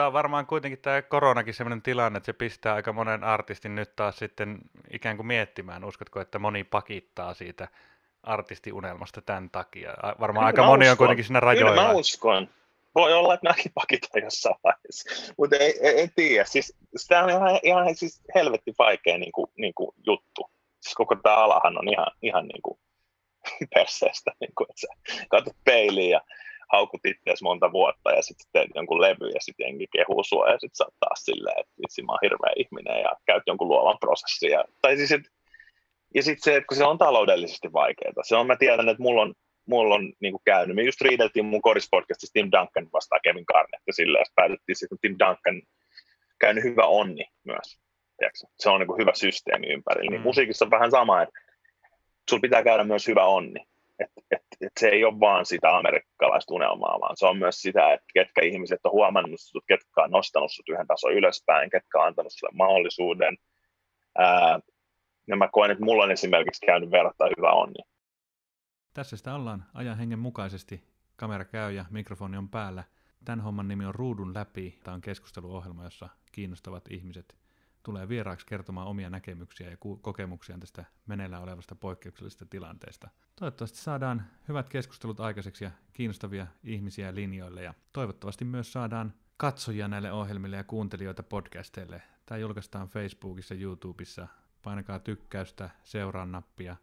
Mutta on varmaan kuitenkin tämä koronakin sellainen tilanne, että se pistää aika monen artistin nyt taas sitten ikään kuin miettimään. Uskotko, että moni pakittaa siitä artistiunelmasta tämän takia? Varmaan Kyllä aika moni on uskon. kuitenkin siinä rajoilla. Kyllä mä uskon. Voi olla, että mäkin pakitan jossain vaiheessa, mutta ei, ei, en tiedä. Siis, tämä on ihan, ihan siis helvetti vaikea niin kuin, niin kuin juttu. Siis koko tämä alahan on ihan, ihan niin kuin perseestä, niin kuin, että sä katsot peiliin ja haukut itseäsi monta vuotta ja sitten teet jonkun levy ja sitten jengi kehuu sua ja sitten sä oot taas silleen, että vitsi mä oon hirveä ihminen ja käyt jonkun luovan prosessin. Ja, tai siis, et, ja sitten se, että kun se on taloudellisesti vaikeaa. Se on, mä tiedän, että mulla on, mulla on niin kuin käynyt. Me just riideltiin mun korispodcastissa Tim Duncan vastaan Kevin Garnett ja silleen, että päädyttiin sitten, Tim Duncan käynyt hyvä onni myös. Tiedätkö? Se on niin kuin hyvä systeemi ympärillä. Niin Mm. musiikissa on vähän sama, että sulla pitää käydä myös hyvä onni. Et, et, et se ei ole vaan sitä amerikkalaista unelmaa, vaan se on myös sitä, että ketkä ihmiset on huomannut sut, ketkä on nostanut sut yhden tason ylöspäin, ketkä on antanut sulle mahdollisuuden. Ää, ja mä koen, että mulla on esimerkiksi käynyt verrattain hyvä onni. Tässä sitä ollaan ajan hengen mukaisesti. Kamera käy ja mikrofoni on päällä. Tämän homman nimi on Ruudun läpi. Tämä on keskusteluohjelma, jossa kiinnostavat ihmiset tulee vieraaksi kertomaan omia näkemyksiä ja kokemuksiaan tästä meneillään olevasta poikkeuksellisesta tilanteesta. Toivottavasti saadaan hyvät keskustelut aikaiseksi ja kiinnostavia ihmisiä linjoille ja toivottavasti myös saadaan katsojia näille ohjelmille ja kuuntelijoita podcasteille. Tämä julkaistaan Facebookissa, YouTubessa. Painakaa tykkäystä, seuraa nappia,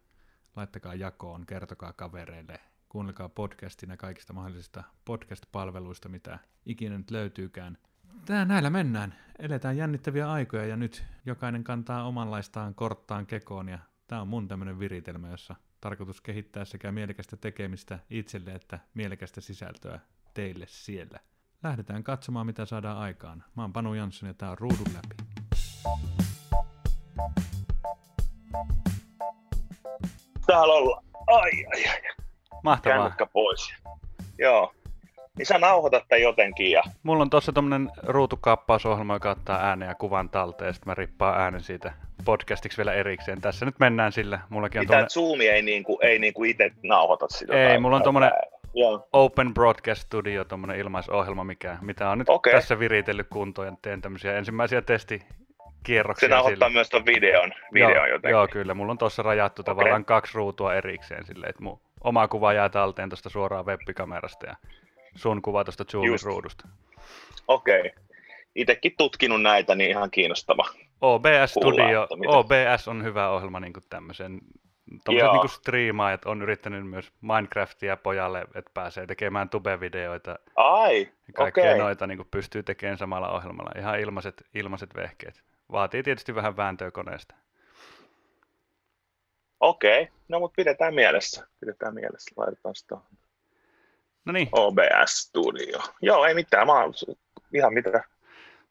laittakaa jakoon, kertokaa kavereille, kuunnelkaa podcastina kaikista mahdollisista podcast-palveluista, mitä ikinä nyt löytyykään. Tää näillä mennään. Eletään jännittäviä aikoja ja nyt jokainen kantaa omanlaistaan korttaan kekoon ja tää on mun tämmönen viritelmä, jossa tarkoitus kehittää sekä mielekästä tekemistä itselle että mielekästä sisältöä teille siellä. Lähdetään katsomaan, mitä saadaan aikaan. Mä oon Panu Jansson ja tää on Ruudun läpi. Täällä ollaan. Ai, ai, ai. Mahtavaa. Kännykkä pois. Joo. Niin sä nauhoitat tämän jotenkin ja Mulla on tuossa tommonen ruutukaappausohjelma, joka ottaa äänen ja kuvan talteen, ja sitten mä rippaan äänen siitä podcastiksi vielä erikseen. Tässä nyt mennään sillä. Mullakin on Mitä tommonen Zoomi ei niinku, ei niinku itse nauhoita sitä. Ei, tai- mulla on tommonen Joo. Open Broadcast Studio, tommonen ilmaisohjelma, mikä, mitä on nyt Okei. tässä viritellyt kuntoon ja teen tämmöisiä ensimmäisiä testikierroksia Se nauhoittaa myös ton videon, videon joo, jotenkin. joo, kyllä. Mulla on tuossa rajattu Okei. tavallaan kaksi ruutua erikseen silleen, että mun oma kuva jää talteen tuosta suoraan webbikamerasta ja sun kuva tuosta Zoomin ruudusta. Okei. Itekin tutkinut näitä, niin ihan kiinnostava. OBS Kuullaan, Studio, OBS on hyvä ohjelma niin tämmöisen. Tuommoiset Joo. niin striimaajat on yrittänyt myös Minecraftia pojalle, että pääsee tekemään tube-videoita Ai, kaikkea okei. noita niin pystyy tekemään samalla ohjelmalla. Ihan ilmaiset, ilmaiset vehkeet. Vaatii tietysti vähän vääntöä koneesta. Okei, no mutta pidetään mielessä. Pidetään mielessä, laitetaan sitä No niin, OBS Studio. Joo, ei mitään, mä oon ihan mitä.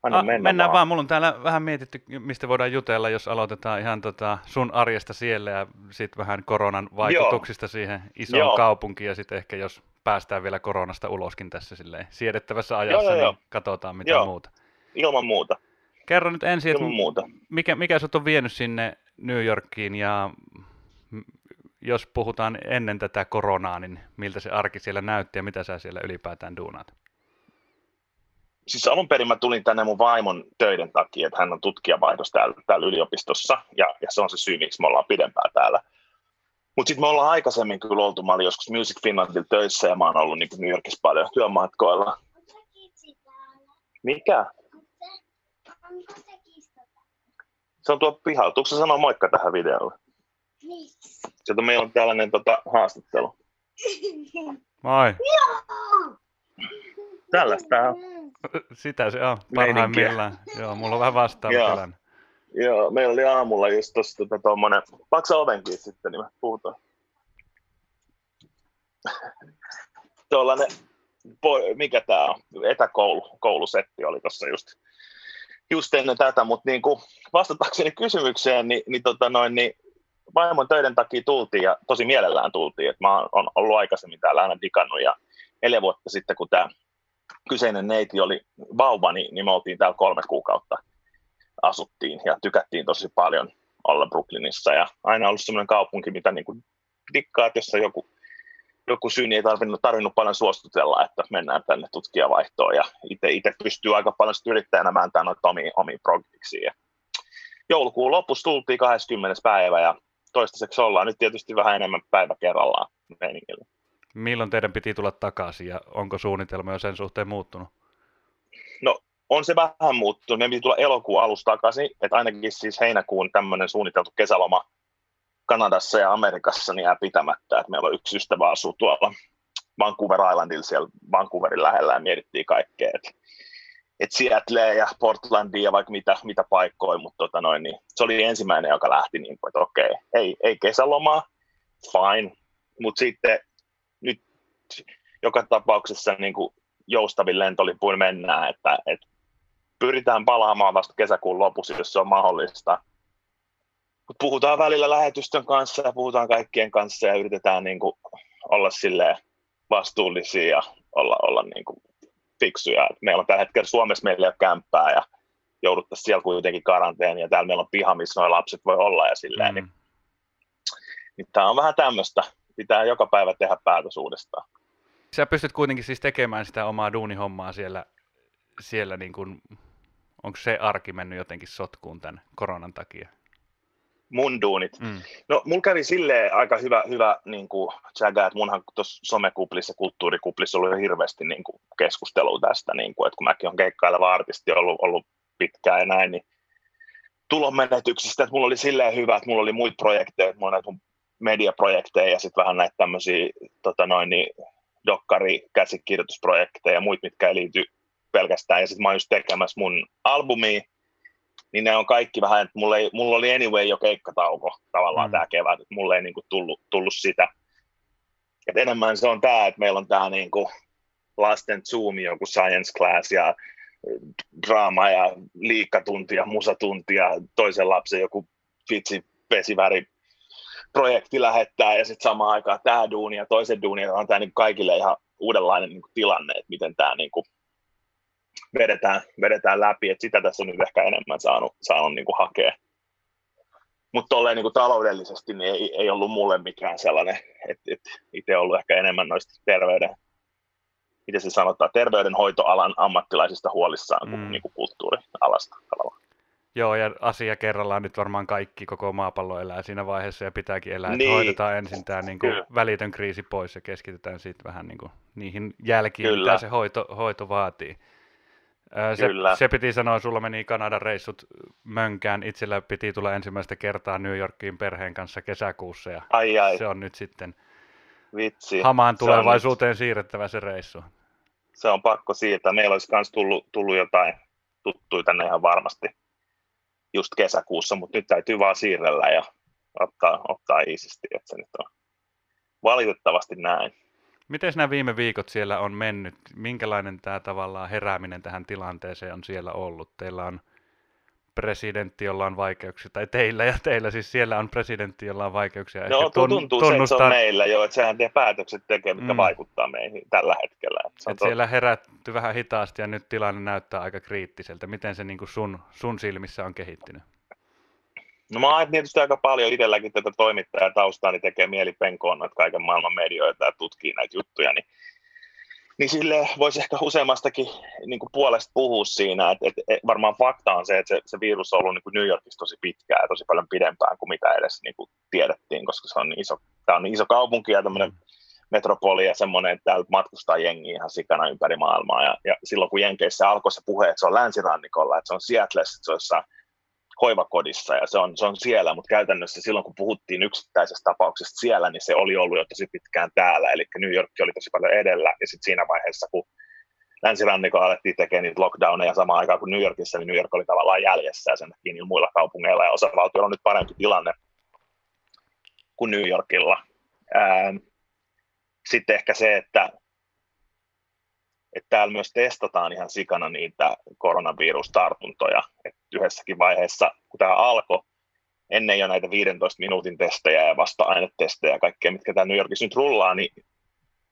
Anna Ah, mennä mennään vaan. Mulla on täällä vähän mietitty, mistä voidaan jutella, jos aloitetaan ihan tota sun arjesta siellä ja sitten vähän koronan vaikutuksista siihen isoon Joo. kaupunkiin ja sitten ehkä jos päästään vielä koronasta uloskin tässä silleen siedettävässä ajassa, joo, joo. niin katsotaan mitä Joo. muuta. Ilman muuta, Kerro nyt ensin, että muuta. mikä, mikä sut on vienyt sinne New Yorkiin ja jos puhutaan ennen tätä koronaa, niin miltä se arki siellä näytti ja mitä sä siellä ylipäätään duunaat? Siis alun perin mä tulin tänne mun vaimon töiden takia, että hän on tutkijavaihdos täällä, täällä yliopistossa, ja, ja se on se syy, miksi me ollaan pidempään täällä. Mutta sitten me ollaan aikaisemmin kyllä oltu, mä olin joskus Music Finlandilla töissä, ja mä oon ollut niin New Yorkissa paljon työmatkoilla. Mikä? Se on tuo pihalla. Tuutko sä sanoa moikka tähän videolle? Sieltä meillä on tällainen tota, haastattelu. Moi! Tällaista on. Sitä se on Meininkiä. parhaimmillaan. Joo, mulla on vähän vastaava Joo. tilanne. Joo, meillä oli aamulla just tossa tota, tommonen, paksa ovenkin sitten, niin me puhutaan. Tuollainen, mikä tää on, etäkoulu, koulusetti oli tossa just, just ennen tätä, mutta niin kuin vastatakseni kysymykseen, niin, niin, tota noin, niin vaimon töiden takia tultiin ja tosi mielellään tultiin, että mä oon ollut aikaisemmin täällä aina digannut ja neljä vuotta sitten, kun tämä kyseinen neiti oli vauva, niin, niin me oltiin täällä kolme kuukautta asuttiin ja tykättiin tosi paljon olla Brooklynissa ja aina ollut semmoinen kaupunki, mitä niin kuin dikkaat, jossa joku joku syy, niin ei tarvinnut, tarvinnut paljon suostutella, että mennään tänne tutkijavaihtoon. Ja itse pystyy aika paljon yrittäjänä määntää noita omia projekteja. Joulukuun lopussa tultiin 20. päivä ja toistaiseksi ollaan nyt tietysti vähän enemmän päivä kerrallaan meiningillä. Milloin teidän piti tulla takaisin ja onko suunnitelma jo sen suhteen muuttunut? No on se vähän muuttunut. Meidän piti tulla elokuun alusta takaisin, että ainakin siis heinäkuun tämmöinen suunniteltu kesäloma Kanadassa ja Amerikassa niin jää pitämättä. Että meillä on yksi ystävä asuu tuolla Vancouver Islandilla siellä Vancouverin lähellä ja mietittiin kaikkea. Että et Seattle ja Portlandia ja vaikka mitä, mitä paikkoja, mutta tota noin, niin se oli ensimmäinen, joka lähti niin kuin, että okei, ei, ei kesälomaa, fine, mutta sitten nyt joka tapauksessa niin kuin joustavin lentolipuin mennään, että, että pyritään palaamaan vasta kesäkuun lopussa, jos se on mahdollista. Mut puhutaan välillä lähetystön kanssa ja puhutaan kaikkien kanssa ja yritetään niin kuin olla vastuullisia ja olla, olla niin kuin fiksuja. Meillä on tällä hetkellä Suomessa meillä ei ole kämppää ja jouduttaisiin siellä kuitenkin karanteeniin ja täällä meillä on piha, missä nuo lapset voi olla ja silleen. Mm. Niin, niin tämä on vähän tämmöistä. Pitää joka päivä tehdä päätös uudestaan. Sä pystyt kuitenkin siis tekemään sitä omaa duunihommaa siellä, siellä niin kuin, onko se arki mennyt jotenkin sotkuun tämän koronan takia? Mun duunit. Mm. No, mulla kävi silleen aika hyvä, hyvä niin kuin tsägä, että munhan tuossa somekuplissa, kulttuurikuplissa oli hirveästi niin kuin keskustelua tästä, niin kuin, että kun mäkin olen keikkaileva artisti ollut, ollut pitkään ja näin, niin tulonmenetyksistä, että mulla oli silleen hyvä, että mulla oli muita projekteja, että mulla näitä mun mediaprojekteja ja sitten vähän näitä tämmöisiä tota noin, niin, dokkari, käsikirjoitusprojekteja ja muita, mitkä ei liity pelkästään. Ja sitten mä oon just tekemässä mun albumia, niin ne on kaikki vähän, että mulla, ei, mulla oli anyway jo keikkatauko tavallaan mm. tämä kevät, että mulla ei niinku tullut, tullut sitä. Et enemmän se on tämä, että meillä on tämä niinku lasten Zoom, joku science class ja draama ja liikkatunti ja musatunti ja toisen lapsen joku vitsi vesiväri projekti lähettää ja sitten samaan aikaan tämä duuni ja toisen duuni on tämä niin kaikille ihan uudenlainen niin tilanne, että miten tämä niin kuin vedetään, vedetään läpi, että sitä tässä on nyt ehkä enemmän saanut, saanut niin kuin hakea. Mutta niin taloudellisesti niin ei, ei ollut mulle mikään sellainen, että, että itse ollut ehkä enemmän noista terveyden, miten se sanotaan, terveydenhoitoalan ammattilaisista huolissaan kuin, mm. niin kuin kulttuurialasta tavallaan. Joo, ja asia kerrallaan nyt varmaan kaikki, koko maapallo elää siinä vaiheessa ja pitääkin elää, niin. että hoidetaan ensin tämä niin kuin välitön kriisi pois ja keskitytään sitten vähän niin kuin niihin jälkiin, Kyllä. mitä se hoito, hoito vaatii. Se, Kyllä. se piti sanoa, sulla meni Kanadan reissut mönkään. Itsellä piti tulla ensimmäistä kertaa New Yorkiin perheen kanssa kesäkuussa ja ai ai. se on nyt sitten Vitsi. hamaan tulevaisuuteen nyt... siirrettävä se reissu. Se on pakko siirtää. Meillä olisi myös tullut, tullut jotain tuttuja tänne ihan varmasti just kesäkuussa, mutta nyt täytyy vaan siirrellä ja ottaa, ottaa iisisti, että se nyt on valitettavasti näin. Miten nämä viime viikot siellä on mennyt? Minkälainen tämä tavallaan herääminen tähän tilanteeseen on siellä ollut? Teillä on presidentti, jolla on vaikeuksia, tai teillä ja teillä siis siellä on presidentti, jolla on vaikeuksia. No tuntuu tunnustaa... se, että se on meillä jo, että sehän tie päätökset tekee, mitkä mm. vaikuttaa meihin tällä hetkellä. Se Et siellä herätty vähän hitaasti ja nyt tilanne näyttää aika kriittiseltä. Miten se niin kuin sun, sun silmissä on kehittynyt? No mä oon tietysti aika paljon itselläkin tätä toimittajaa taustaa, niin tekee mieli penkoon noita kaiken maailman medioita ja tutkii näitä juttuja, niin, niin sille voisi ehkä useammastakin niin puolesta puhua siinä, että, että, että varmaan fakta on se, että se, se virus on ollut niin kuin New Yorkissa tosi pitkään ja tosi paljon pidempään kuin mitä edes niin kuin tiedettiin, koska se on niin iso, tämä on niin iso kaupunki ja tämmöinen metropoli ja semmoinen, että täällä matkustaa jengi ihan sikana ympäri maailmaa. Ja, ja silloin kun Jenkeissä alkoi se puhe, että se on länsirannikolla, että se on Seattle, että se on jossain hoivakodissa ja se on, se on siellä, mutta käytännössä silloin kun puhuttiin yksittäisestä tapauksesta siellä, niin se oli ollut jo tosi pitkään täällä, eli New York oli tosi paljon edellä ja sitten siinä vaiheessa, kun länsirannikolla alettiin tekemään niitä lockdowneja samaan aikaan kuin New Yorkissa, niin New York oli tavallaan jäljessä ja sen takia niillä muilla kaupungeilla ja osavaltioilla on nyt parempi tilanne kuin New Yorkilla. Sitten ehkä se, että että täällä myös testataan ihan sikana niitä koronavirustartuntoja. Et yhdessäkin vaiheessa, kun tämä alkoi, ennen jo näitä 15 minuutin testejä ja vasta-ainetestejä ja kaikkea, mitkä täällä New Yorkissa nyt rullaa, niin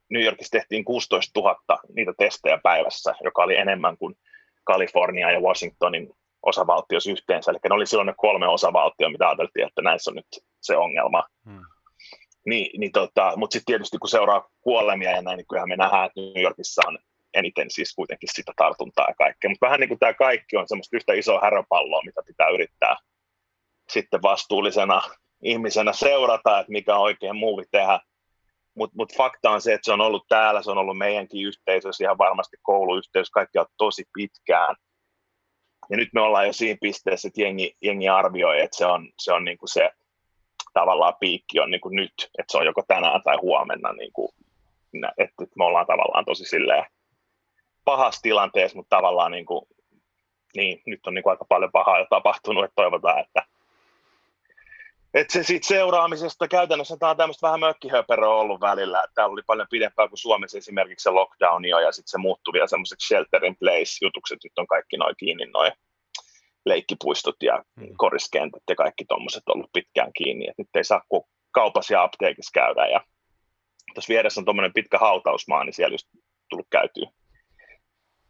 New Yorkissa tehtiin 16 000 niitä testejä päivässä, joka oli enemmän kuin Kalifornia ja Washingtonin osavaltiossa yhteensä. Eli ne oli silloin ne kolme osavaltioa, mitä ajateltiin, että näissä on nyt se ongelma. Hmm. Niin, niin tota, mutta sitten tietysti kun seuraa kuolemia ja näin, niin kyllähän me nähdään, että New Yorkissa on eniten siis kuitenkin sitä tartuntaa ja kaikkea. Mutta vähän niin kuin tämä kaikki on semmoista yhtä isoa häröpalloa, mitä pitää yrittää sitten vastuullisena ihmisenä seurata, että mikä on oikein muuvi tehdä. Mutta mut fakta on se, että se on ollut täällä, se on ollut meidänkin yhteisössä, ihan varmasti kouluyhteisö, kaikki on tosi pitkään. Ja nyt me ollaan jo siinä pisteessä, että jengi, jengi arvioi, että se on, se, on niin kuin se tavallaan piikki on niin kuin nyt, että se on joko tänään tai huomenna, niin kuin, että me ollaan tavallaan tosi silleen pahassa tilanteessa, mutta tavallaan niin kuin, niin, nyt on niin kuin aika paljon pahaa jo tapahtunut, että toivotaan, että et se siitä seuraamisesta, käytännössä tämä on tämmöistä vähän mökkihöperöä ollut välillä, täällä oli paljon pidempää kuin Suomessa esimerkiksi se lockdown jo, ja sitten se muuttui vielä semmoiseksi shelter in place jutukset, nyt on kaikki noin kiinni noin leikkipuistot ja hmm. koriskentät ja kaikki tuommoiset ollut pitkään kiinni, että nyt ei saa kuin kaupassa ja apteekissa käydä, ja tuossa vieressä on tuommoinen pitkä hautausmaa, niin siellä just tullut käytyä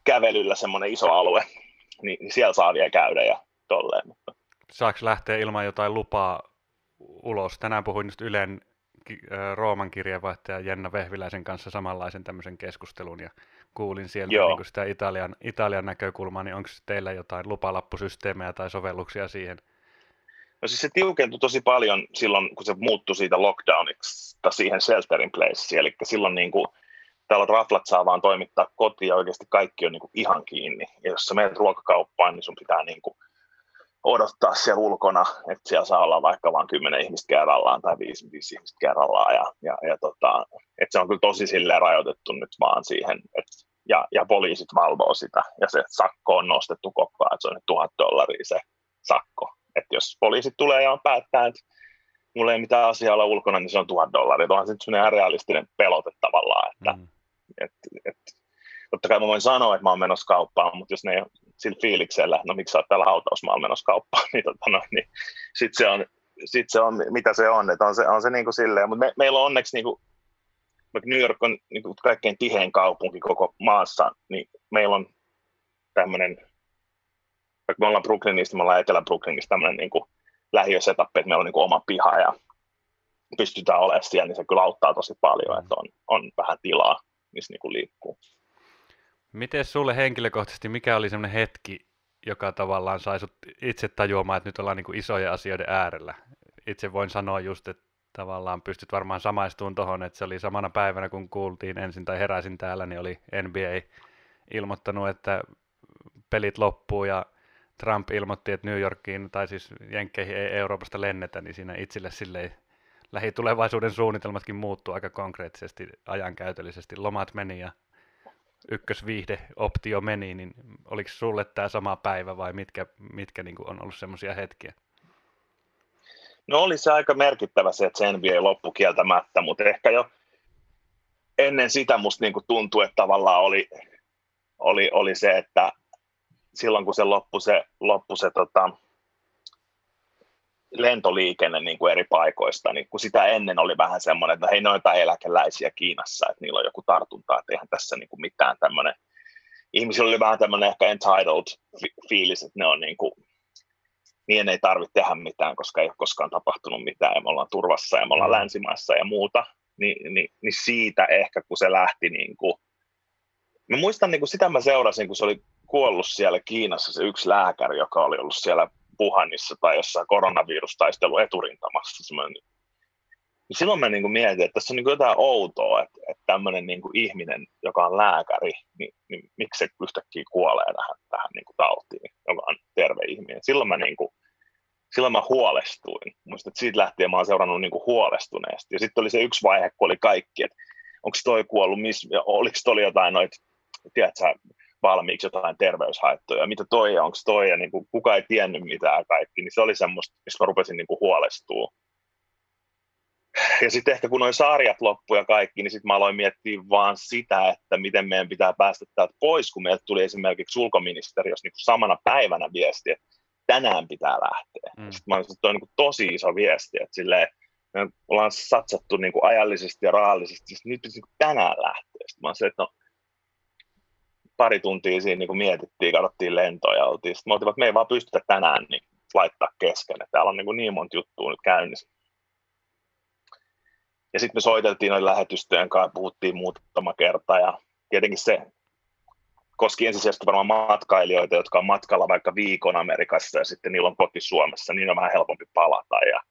kävelyllä semmoinen iso alue, niin, niin siellä saa vielä käydä ja tolleen. Mutta... Saako lähteä ilman jotain lupaa ulos. Tänään puhuin just Ylen Rooman kirjeenvaihtaja Jenna Vehviläisen kanssa samanlaisen tämmöisen keskustelun ja kuulin sieltä niin sitä Italian, Italian näkökulmaa, niin onko teillä jotain lupalappusysteemejä tai sovelluksia siihen? No siis se tiukentui tosi paljon silloin, kun se muuttui siitä lockdownista siihen shelter in place, eli silloin niin kuin, täällä raflat saa vaan toimittaa kotiin ja oikeasti kaikki on niin kuin ihan kiinni. Ja jos sä menet ruokakauppaan, niin sun pitää niin kuin odottaa siellä ulkona, että siellä saa olla vaikka vain kymmenen ihmistä kerrallaan tai viisi, viisi ihmistä kerrallaan. Ja, ja, ja tota, että se on kyllä tosi silleen rajoitettu nyt vaan siihen, että ja, ja poliisit valvoo sitä, ja se sakko on nostettu koko ajan, että se on nyt tuhat dollaria se sakko. Että jos poliisit tulee ja on päättää, että mulla ei mitään asiaa olla ulkona, niin se on tuhat dollaria. Onhan se nyt sellainen realistinen pelote tavallaan, että mm. Et, et, totta kai mä voin sanoa, että mä oon menossa kauppaan, mutta jos ne ei ole sillä fiiliksellä, no miksi sä oot täällä hautausmaalla menossa kauppaan, niin, tota, no, niin sitten se on, sit se on, mitä se on, että on se, on se niin kuin silleen, mutta me, meillä on onneksi niin kuin, vaikka New York on niin kuin kaikkein tihein kaupunki koko maassa, niin meillä on tämmöinen, vaikka me ollaan Brooklynista, me ollaan Etelä-Brooklynista tämmöinen niin lähiösetappi, että meillä on niin kuin oma piha ja pystytään olemaan siellä, niin se kyllä auttaa tosi paljon, että on, on vähän tilaa, missä niin kuin liikkuu. Miten sulle henkilökohtaisesti, mikä oli semmoinen hetki, joka tavallaan sai sut itse tajuamaan, että nyt ollaan niin kuin isojen asioiden äärellä? Itse voin sanoa just, että tavallaan pystyt varmaan samaistumaan tuohon, että se oli samana päivänä, kun kuultiin ensin tai heräsin täällä, niin oli NBA ilmoittanut, että pelit loppuu ja Trump ilmoitti, että New Yorkiin tai siis Jenkkeihin ei Euroopasta lennetä, niin siinä itselle silleen lähitulevaisuuden suunnitelmatkin muuttuu aika konkreettisesti ajankäytöllisesti. Lomat meni ja ykkösviihde-optio meni, niin oliko sulle tämä sama päivä vai mitkä, mitkä niin on ollut semmoisia hetkiä? No oli se aika merkittävä se, että se NBA loppu kieltämättä, mutta ehkä jo ennen sitä musta niin tuntui, että tavallaan oli, oli, oli se, että silloin kun se loppui se, loppui se tota, lentoliikenne niin kuin eri paikoista, niin kun sitä ennen oli vähän semmoinen, että hei, noita eläkeläisiä Kiinassa, että niillä on joku tartunta, että eihän tässä niin kuin mitään tämmöinen, ihmisillä oli vähän tämmöinen ehkä entitled fiilis, että ne on niin kuin, niin ei tarvitse tehdä mitään, koska ei ole koskaan tapahtunut mitään ja me ollaan turvassa ja me ollaan mm. länsimaissa ja muuta, niin, niin, niin siitä ehkä kun se lähti niin kuin, mä muistan niin kuin sitä mä seurasin, kun se oli kuollut siellä Kiinassa se yksi lääkäri, joka oli ollut siellä Wuhanissa tai jossain koronavirustaistelu eturintamassa. Niin silloin mä niin mietin, että tässä on niin jotain outoa, että, että tämmöinen niin ihminen, joka on lääkäri, niin, niin miksi se yhtäkkiä kuolee tähän, tähän niin kuin tautiin, joka on terve ihminen. Silloin mä, niin kuin, silloin mä huolestuin. Muistan, että siitä lähtien mä oon seurannut niin kuin huolestuneesti. Ja sitten oli se yksi vaihe, kun oli kaikki, että onko toi kuollut, miss, oliko toi jotain noita, tiedätkö, valmiiksi jotain terveyshaittoja, mitä toi ja onko toi, ja niin kuin, kuka ei tiennyt mitään kaikki, niin se oli semmoista, mistä mä rupesin niin kuin huolestua. Ja sitten ehkä kun noin sarjat loppuja ja kaikki, niin sitten mä aloin miettiä vaan sitä, että miten meidän pitää päästä täältä pois, kun meiltä tuli esimerkiksi ulkoministeriössä niin kuin samana päivänä viesti, että tänään pitää lähteä. Mm. Sitten mä olisin, että toi on niin kuin tosi iso viesti, että silleen, me ollaan satsattu niin kuin ajallisesti ja rahallisesti, siis nyt pitäisi niin tänään lähteä. Sitten mä olisin, että no, pari tuntia siinä niin kuin mietittiin, katsottiin lentoja ja oltiin. Sitten me oltiin, että me ei vaan pystytä tänään niin laittaa kesken, että täällä on niin, kuin niin monta juttua nyt käynnissä. Ja sitten me soiteltiin noin lähetystöjen kanssa, puhuttiin muutama kerta ja tietenkin se koski ensisijaisesti varmaan matkailijoita, jotka on matkalla vaikka viikon Amerikassa ja sitten niillä on koti Suomessa, niin on vähän helpompi palata ja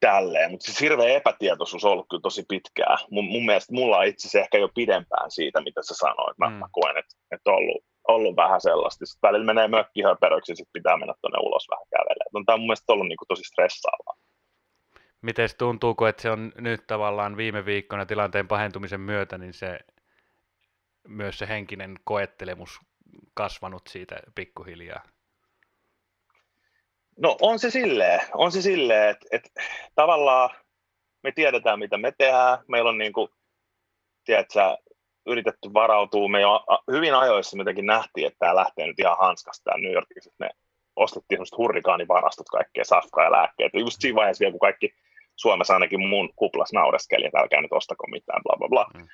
tälleen. Mutta siis hirveä epätietoisuus on ollut kyllä tosi pitkää. Mun, mun mielestä mulla on itse asiassa ehkä jo pidempään siitä, mitä sä sanoit. Mä, mm. mä koen, että, että on ollut, ollut vähän sellaista. Sitten välillä menee mökkihöperöksi ja sitten pitää mennä tuonne ulos vähän kävelemään. Tämä on mun mielestä ollut niin kuin tosi stressaavaa. Miten tuntuuko, että se on nyt tavallaan viime viikkona tilanteen pahentumisen myötä, niin se myös se henkinen koettelemus kasvanut siitä pikkuhiljaa? No on se silleen, on se silleen että, että tavallaan me tiedetään, mitä me tehdään. Meillä on niin kuin, tiedätkö, yritetty varautua. Me jo hyvin ajoissa jotenkin nähtiin, että tämä lähtee nyt ihan hanskasta tämä New Yorkissa. Me ostettiin semmoiset hurrikaanivarastot, kaikkea safkaa ja lääkkeitä. Just siinä vaiheessa vielä, kun kaikki Suomessa ainakin mun kuplas naureskeli, että älkää nyt ostako mitään, bla bla bla. Mm.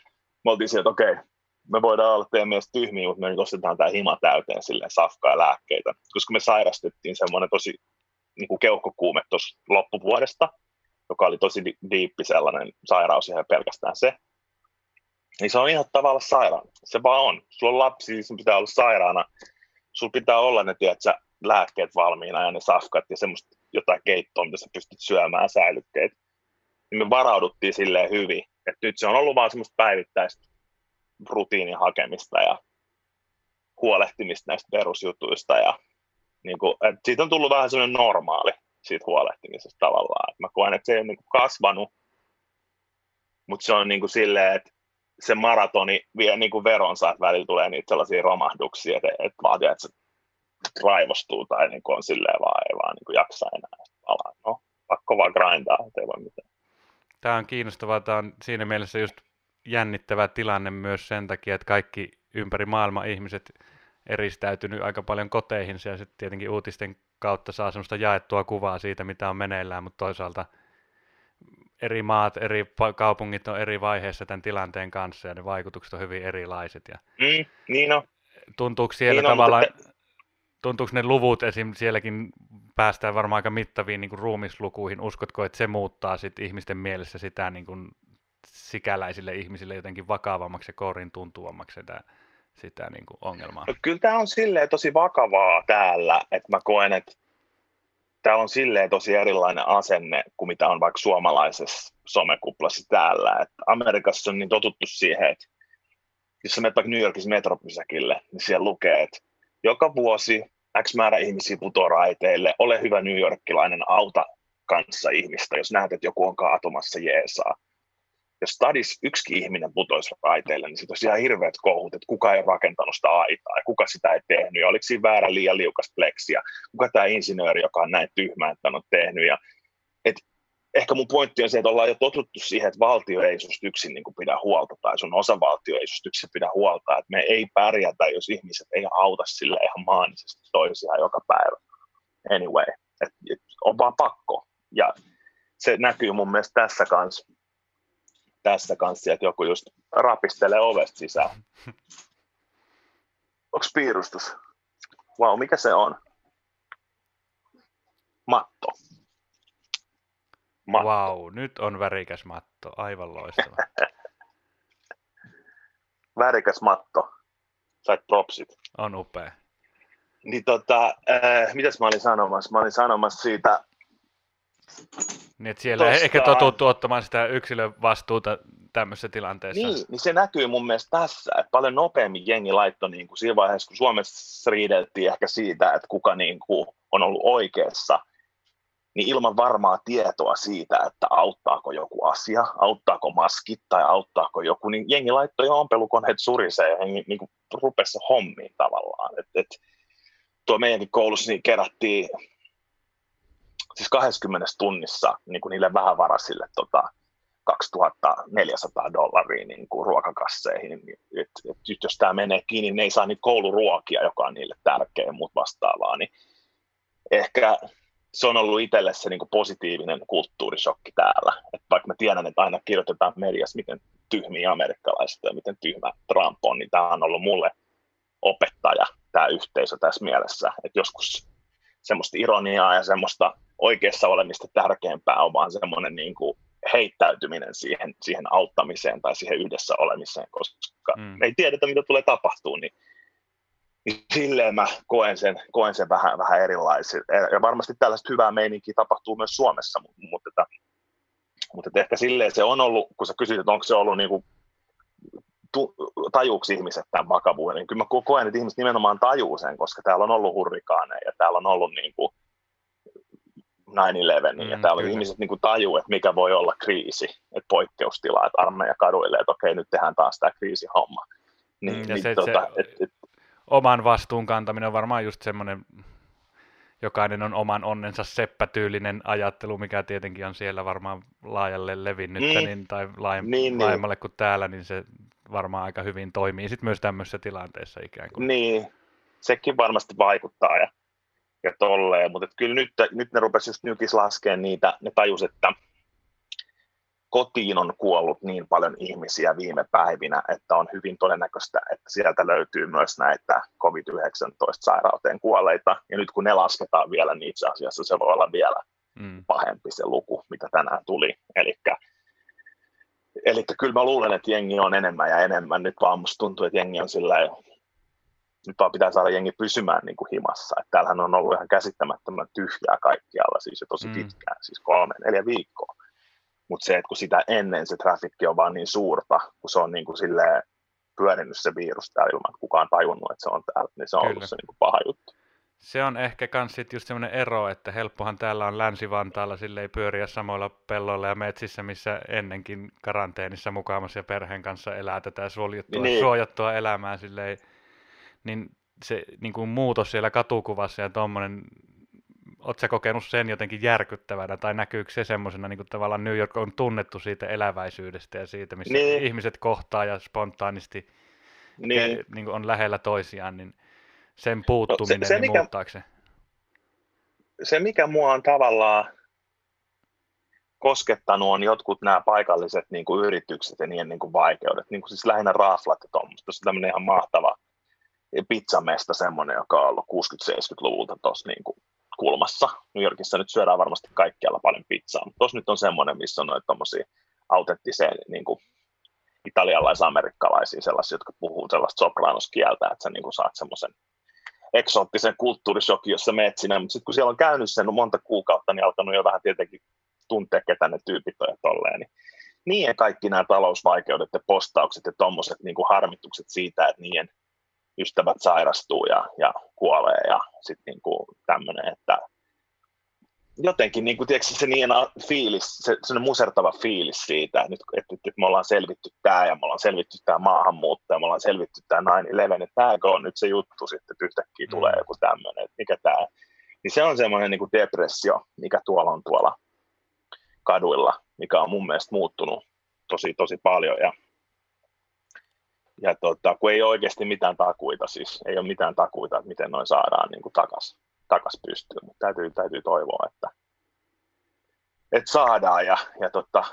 Me oltiin siellä, että okei, okay, me voidaan olla teidän mielestä tyhmiä, mutta me nyt ostetaan tämä hima täyteen silleen safkaa ja lääkkeitä. Koska me sairastettiin semmoinen tosi niin kuin keuhkokuume tuossa loppuvuodesta, joka oli tosi diippi sellainen sairaus ja pelkästään se. Niin se on ihan tavalla sairaan. Se vaan on. Sulla on lapsi, niin sun pitää olla sairaana. Sulla pitää olla ne, tiedätkö, lääkkeet valmiina ja ne safkat ja semmoista jotain keittoa, mitä sä pystyt syömään säilykkeet. Niin me varauduttiin silleen hyvin. Että nyt se on ollut vaan semmoista päivittäistä rutiinin hakemista ja huolehtimista näistä perusjutuista. Ja, niin kuin, että siitä on tullut vähän semmoinen normaali siitä huolehtimisesta tavallaan. Että mä koen, että se ei ole niin kuin kasvanut, mutta se on niin kuin silleen, että se maratoni vie niin kuin veronsa, että välillä tulee niitä sellaisia romahduksia, että, että vaatii, että se raivostuu tai niin kuin on silleen vaan, ei vaan niin kuin jaksa enää. Palaa. No, pakko vaan grindaa, ei voi mitään. Tämä on kiinnostavaa. Tämä on siinä mielessä just jännittävä tilanne myös sen takia, että kaikki ympäri maailman ihmiset eristäytynyt aika paljon koteihin ja sitten tietenkin uutisten kautta saa semmoista jaettua kuvaa siitä, mitä on meneillään, mutta toisaalta eri maat, eri kaupungit on eri vaiheessa tämän tilanteen kanssa ja ne vaikutukset on hyvin erilaiset. Ja mm, niin on. Tuntuuko siellä niin tavallaan, mutta... tuntuuko ne luvut esim. sielläkin päästään varmaan aika mittaviin niin kuin ruumislukuihin. Uskotko, että se muuttaa sit ihmisten mielessä sitä niin kuin sikäläisille ihmisille jotenkin vakavammaksi ja kourin tuntuvammaksi sitä, sitä niin kuin ongelmaa? No, kyllä tämä on silleen tosi vakavaa täällä, että mä koen, että täällä on silleen tosi erilainen asenne kuin mitä on vaikka suomalaisessa somekuplassa täällä. Että Amerikassa on niin totuttu siihen, että jos sä menet vaikka New Yorkissa metropysäkille, niin siellä lukee, että joka vuosi X määrä ihmisiä putoo raiteille, ole hyvä New Yorkilainen, auta kanssa ihmistä, jos näet, että joku on kaatumassa jeesaa jos stadis yksi ihminen putoisi raiteille, niin sitten olisi ihan hirveät kohut, että kuka ei rakentanut sitä aitaa ja kuka sitä ei tehnyt ja oliko siinä väärä liian liukas pleksi ja kuka tämä insinööri, joka on näin tyhmä, että on tehnyt. Ja, et ehkä mun pointti on se, että ollaan jo totuttu siihen, että valtio ei susta yksin niin kuin pidä huolta tai sun osavaltio ei susta yksin pidä huolta, että me ei pärjätä, jos ihmiset ei auta sille ihan maanisesti toisiaan joka päivä. Anyway, et, et on vaan pakko. Ja se näkyy mun mielestä tässä kanssa tässä kanssa, että joku just rapistelee ovesta sisään. Onko piirustus? Wow, mikä se on? Matto. matto. Wow, nyt on värikäs matto. Aivan loistava. värikäs matto. Sait propsit. On upea. Niin tota, äh, mitäs mä olin sanomassa? Mä olin sanomassa siitä niin, että siellä Tosta... ehkä totuttu ottamaan sitä yksilön vastuuta tämmöisessä tilanteessa. Niin, niin se näkyy mun mielestä tässä, että paljon nopeammin jengi laittoi niin kuin siinä vaiheessa, kun Suomessa riideltiin ehkä siitä, että kuka niin kuin on ollut oikeassa, niin ilman varmaa tietoa siitä, että auttaako joku asia, auttaako maskit tai auttaako joku, niin jengi laittoi jo ompelukoneet surisee ja jengi niin kuin rupesi hommiin tavallaan. Et, et, tuo meidänkin koulussa niin kerättiin siis 20 tunnissa niin kuin niille vähävaraisille tota, 2400 dollaria niin kuin ruokakasseihin. Et, et, et jos tämä menee kiinni, niin ne ei saa niitä kouluruokia, joka on niille tärkeä muut vastaavaa. Niin ehkä se on ollut itselle se niin kuin positiivinen kulttuurishokki täällä. Et vaikka mä tiedän, että aina kirjoitetaan mediassa, miten tyhmiä amerikkalaiset ja miten tyhmä Trump on, niin tämä on ollut mulle opettaja, tämä yhteisö tässä mielessä. Että joskus semmoista ironiaa ja semmoista oikeassa olemista tärkeämpää on vaan semmoinen, niin kuin, heittäytyminen siihen, siihen auttamiseen tai siihen yhdessä olemiseen, koska mm. ei tiedetä, mitä tulee tapahtuu, niin, niin silleen mä koen sen, koen sen vähän, vähän erilaisin. Ja varmasti tällaista hyvää meininkiä tapahtuu myös Suomessa, mutta, mutta, että, mutta että ehkä silleen se on ollut, kun sä kysyt, että onko se ollut niin kuin tajuuksi ihmiset tämän vakavuuden, niin kyllä mä koen, että ihmiset nimenomaan tajuu sen, koska täällä on ollut hurrikaaneja ja täällä on ollut niin kuin 9-11, mm, ja täällä kyllä. ihmiset niin kuin tajuu, että mikä voi olla kriisi, että poikkeustila, että armeija kaduille, että okei, nyt tehdään taas tämä kriisihomma. Niin, mm, ja niin, se, tota, se, et, et, oman vastuun kantaminen on varmaan just semmoinen, jokainen on oman onnensa seppätyylinen ajattelu, mikä tietenkin on siellä varmaan laajalle levinnyt niin, niin, tai laajem- niin, laajemmalle niin. kuin täällä, niin se varmaan aika hyvin toimii sitten myös tämmöisessä tilanteessa ikään kuin. Niin, sekin varmasti vaikuttaa ja, ja tolleen, mutta kyllä nyt, nyt ne rupesivat just nykis laskemaan niitä, ne tajus, että kotiin on kuollut niin paljon ihmisiä viime päivinä, että on hyvin todennäköistä, että sieltä löytyy myös näitä COVID-19-sairauteen kuolleita. Ja nyt kun ne lasketaan vielä, niin itse asiassa se voi olla vielä mm. pahempi se luku, mitä tänään tuli. Eli Eli kyllä mä luulen, että jengi on enemmän ja enemmän. Nyt vaan musta tuntuu, että jengi on sillä nyt vaan pitää saada jengi pysymään niin kuin himassa. Että täällähän on ollut ihan käsittämättömän tyhjää kaikkialla, siis jo tosi mm. pitkään, siis kolme, neljä viikkoa. Mutta se, että kun sitä ennen se trafikki on vaan niin suurta, kun se on niin kuin silleen pyörinyt se virus täällä ilman, että kukaan tajunnut, että se on täällä, niin se on Kyllä. ollut se niin kuin paha juttu. Se on ehkä kans sit just semmoinen ero, että helppohan täällä on Länsi-Vantaalla silleen pyöriä samoilla pelloilla ja metsissä, missä ennenkin karanteenissa mukaamassa ja perheen kanssa elää tätä suojattua, niin. suojattua elämää silleen, niin se niin kuin muutos siellä katukuvassa ja tuommoinen, ootko sä kokenut sen jotenkin järkyttävänä, tai näkyykö se semmoisena, niin kuin tavallaan New York on tunnettu siitä eläväisyydestä ja siitä, missä niin. ihmiset kohtaa ja spontaanisti niin. Ke, niin kuin on lähellä toisiaan, niin sen puuttuminen, no, se, se, niin mikä, se? Se, mikä mua on tavallaan koskettanut, on jotkut nämä paikalliset niin kuin yritykset ja niiden niin kuin vaikeudet. Niin kuin siis lähinnä raflat ja tuommoista. Tuossa on tämmöinen ihan mahtava pizzamesta semmoinen, joka on ollut 60-70-luvulta tuossa niin kulmassa. New Yorkissa nyt syödään varmasti kaikkialla paljon pizzaa, mutta tuossa nyt on semmoinen, missä on noita tuommoisia autenttisia niin italialais-amerikkalaisia, sellaisia, jotka puhuu sellaista sopranoskieltä, että sä niin kuin saat semmoisen eksoottisen kulttuurishokin, jossa menet sinne, mutta sitten kun siellä on käynyt sen monta kuukautta, niin alkanut jo vähän tietenkin tuntea, ketä ne tyypit on ja tolleen, niin niiden kaikki nämä talousvaikeudet ja postaukset ja tuommoiset niin harmitukset siitä, että niiden ystävät sairastuu ja, ja kuolee ja sitten niin tämmöinen, että jotenkin niin kuin, tiedätkö, se niin fiilis, se, se musertava fiilis siitä, että nyt että, että me ollaan selvitty tämä ja me ollaan selvitty tämä maahanmuutto ja me ollaan selvitty tämä 9-11, että tämäkö on nyt se juttu sitten, että yhtäkkiä tulee mm. joku tämmöinen, että mikä tämä, niin se on semmoinen niin kuin depressio, mikä tuolla on tuolla kaduilla, mikä on mun mielestä muuttunut tosi, tosi paljon ja ja tota, kun ei ole oikeasti mitään takuita, siis ei ole mitään takuita, että miten noin saadaan niin takaisin takas pystyyn, mutta täytyy, täytyy toivoa, että, että saadaan ja, ja tota,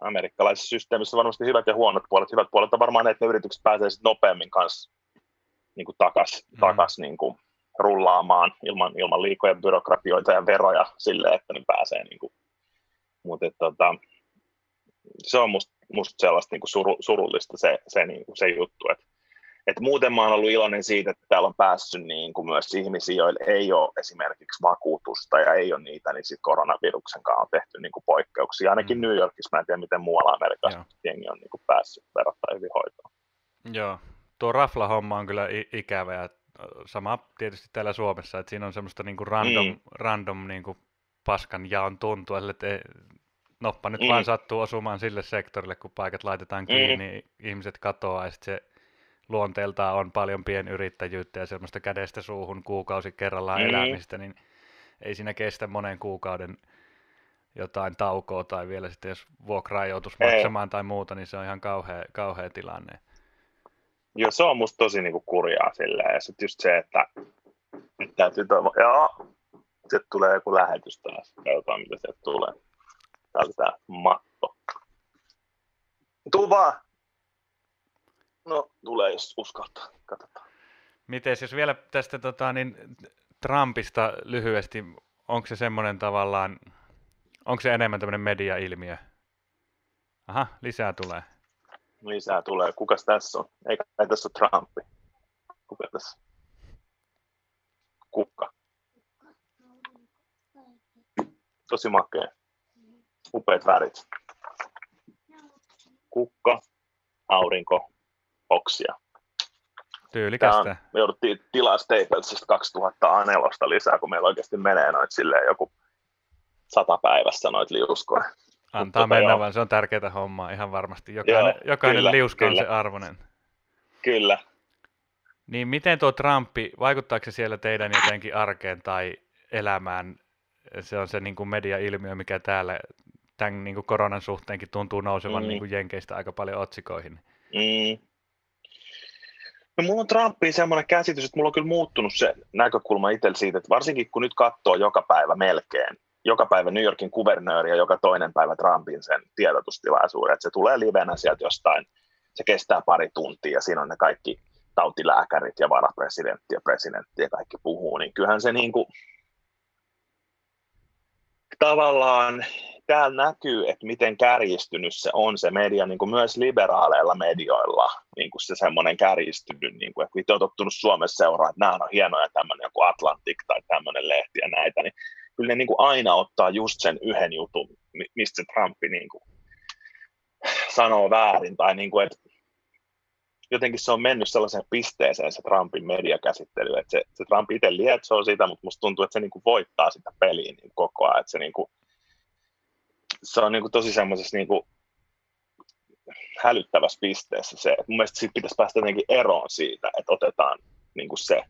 amerikkalaisessa systeemissä varmasti hyvät ja huonot puolet. Hyvät puolet on varmaan ne, että ne yritykset pääsee sitten nopeammin kanssa niin kuin takas, mm. takas niin kuin rullaamaan ilman, ilman liikoja byrokratioita ja veroja silleen, että ne pääsee niin kuin, mutta tota, se on musta must sellaista niin kuin suru, surullista se, se, niin kuin se juttu, että et muuten mä oon ollut iloinen siitä, että täällä on päässyt niin kuin myös ihmisiä, joilla ei ole esimerkiksi vakuutusta ja ei ole niitä, niin sitten koronaviruksen kanssa on tehty niin kuin poikkeuksia. Ainakin mm. New Yorkissa, mä en tiedä miten muualla Amerikassa Joo. jengi on niin kuin päässyt verrattain hyvin hoitoon. Joo, tuo rafla-homma on kyllä ikävä ja sama tietysti täällä Suomessa, että siinä on semmoista niin kuin random, mm. random niin kuin paskan jaon tuntua, että ei, noppa nyt mm. vaan sattuu osumaan sille sektorille, kun paikat laitetaan kiinni, mm. ihmiset katoaa ja sitten se luonteeltaan on paljon pienyrittäjyyttä ja semmoista kädestä suuhun kuukausi kerrallaan mm. elämistä, niin ei siinä kestä monen kuukauden jotain taukoa tai vielä sitten jos vuokraa joutuisi maksamaan tai muuta, niin se on ihan kauhea, kauhea tilanne. Joo, se on musta tosi niinku kurjaa silleen. Ja sitten just se, että nyt täytyy toivoa, joo, sitten tulee joku lähetys taas. Katsotaan, mitä sieltä tulee. Täältä tämä matto. Tuu vaan! No, tulee jos uskaltaa. Katsotaan. Miten jos vielä tästä tota, niin Trumpista lyhyesti, onko se semmoinen tavallaan, onko se enemmän tämmöinen media-ilmiö Aha, lisää tulee. Lisää tulee. Kukas tässä on? Eikä ei tässä ole Trumpi. Kuka tässä? Kukka. Tosi makea. Upeat värit. Kukka, aurinko, oksia. Tyylikästä. Me jouduttiin tilaa Staplesista 2000 A4 lisää, kun meillä oikeasti menee noit silleen joku sata päivässä noit liuskoja. Antaa Mutta mennä joo. vaan, se on tärkeää hommaa ihan varmasti. Jokainen, joo, jokainen kyllä, liuska on kyllä. se arvoinen. Kyllä. Niin miten tuo Trumpi, vaikuttaako se siellä teidän jotenkin arkeen tai elämään? Se on se niin kuin media-ilmiö, mikä täällä tämän niin kuin koronan suhteenkin tuntuu nousevan mm. niin kuin Jenkeistä aika paljon otsikoihin. Mm. No mulla on Trumpiin semmoinen käsitys, että mulla on kyllä muuttunut se näkökulma itsellä siitä, että varsinkin kun nyt katsoo joka päivä melkein, joka päivä New Yorkin kuvernööri ja joka toinen päivä Trumpin sen tiedotustilaisuuden, että se tulee livenä sieltä jostain, se kestää pari tuntia ja siinä on ne kaikki tautilääkärit ja varapresidentti ja presidentti ja kaikki puhuu, niin kyllähän se niin kuin, tavallaan täällä näkyy, että miten kärjistynyt se on se media, niin kuin myös liberaaleilla medioilla, niin kuin se semmoinen kärjistynyt, niin kuin, että te tottunut Suomessa seuraa, että nämä on hienoja tämmöinen joku Atlantic tai tämmöinen lehti ja näitä, niin kyllä ne niin kuin aina ottaa just sen yhden jutun, mistä se Trumpi niin kuin sanoo väärin, tai niin kuin, että jotenkin se on mennyt sellaiseen pisteeseen se Trumpin mediakäsittely, että se, se Trump itse lietsoo sitä, mutta musta tuntuu, että se niin kuin voittaa sitä peliä niin koko ajan, että se, niin kuin, se on niin kuin tosi semmoisessa niin kuin hälyttävässä pisteessä se, että mun mielestä siitä pitäisi päästä jotenkin eroon siitä, että otetaan niin kuin se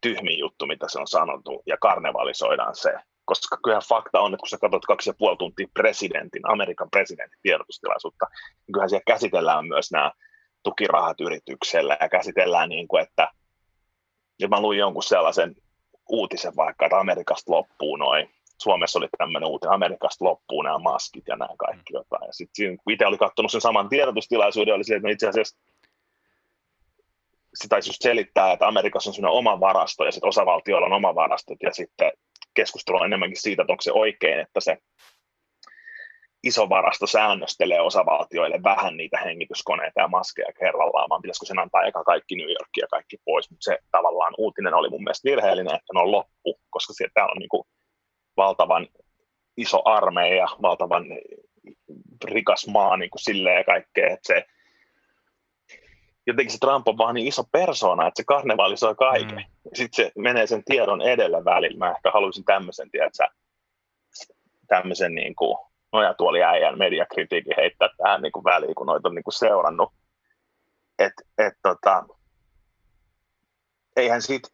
tyhmin juttu, mitä se on sanottu, ja karnevalisoidaan se, koska kyllä fakta on, että kun sä katsot kaksi ja puoli tuntia presidentin, Amerikan presidentin tiedotustilaisuutta, niin kyllähän siellä käsitellään myös nämä tukirahat yritykselle ja käsitellään, niin kuin, että ja mä luin jonkun sellaisen uutisen vaikka, että Amerikasta loppuu noin, Suomessa oli tämmöinen uutinen, Amerikasta loppuu nämä maskit ja nämä kaikki mm. jotain. Ja sitten kun itse oli katsonut sen saman tiedotustilaisuuden, oli se, että no itse asiassa sitä taisi just selittää, että Amerikassa on sellainen oma varasto ja sitten osavaltioilla on oma varastot ja sitten keskustelu on enemmänkin siitä, että onko se oikein, että se iso varasto säännöstelee osavaltioille vähän niitä hengityskoneita ja maskeja kerrallaan, vaan pitäisikö sen antaa eka kaikki New Yorkia ja kaikki pois, mutta se tavallaan uutinen oli mun mielestä virheellinen, että ne on loppu, koska siellä täällä on niin kuin valtavan iso armeija, valtavan rikas maa niin kuin silleen ja kaikkea, että se jotenkin se Trump on vaan niin iso persona, että se karnevalisoi kaiken. Mm. Sitten se menee sen tiedon edellä välillä. Mä ehkä haluaisin tämmöisen, tiedätkö, tämmöisen niin kuin nojatuoliäijän mediakritiikin heittää tähän niin kuin väliin, kun noita on niin kuin seurannut. Et, et, tota, eihän siitä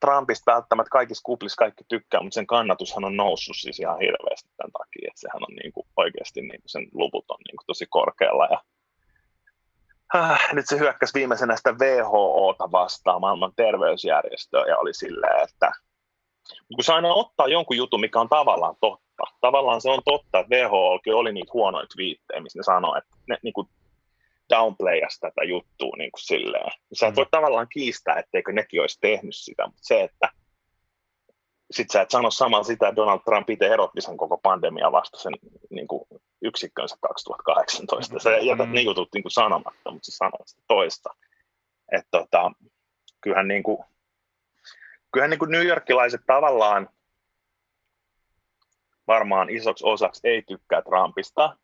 Trumpista välttämättä kaikissa kuplissa kaikki tykkää, mutta sen kannatushan on noussut siis ihan hirveästi tämän takia, että sehän on niin kuin oikeasti niin kuin sen luvut on niin kuin tosi korkealla ja äh, nyt se hyökkäsi viimeisenä sitä WHOta vastaan, maailman terveysjärjestöä, ja oli silleen, että kun sä aina ottaa jonkun jutun, mikä on tavallaan totta, tavallaan se on totta, että WHO oli niitä huonoja twiittejä, missä ne sanoo, että ne niin kuin downplayas tätä juttua niin kuin silleen. Sä et voi mm. tavallaan kiistää, etteikö nekin olisi tehnyt sitä, mutta se, että sit sä et sano samalla sitä, että Donald Trump itse erotti sen koko pandemia vasta sen niin kuin yksikkönsä 2018. Sä jätät mm. ne jutut niin kuin sanomatta, mutta sä sanoit sitä toista. Että tota, kyllähän, niin kuin, kyllähän niin kuin New Yorkilaiset tavallaan varmaan isoksi osaksi ei tykkää Trumpista,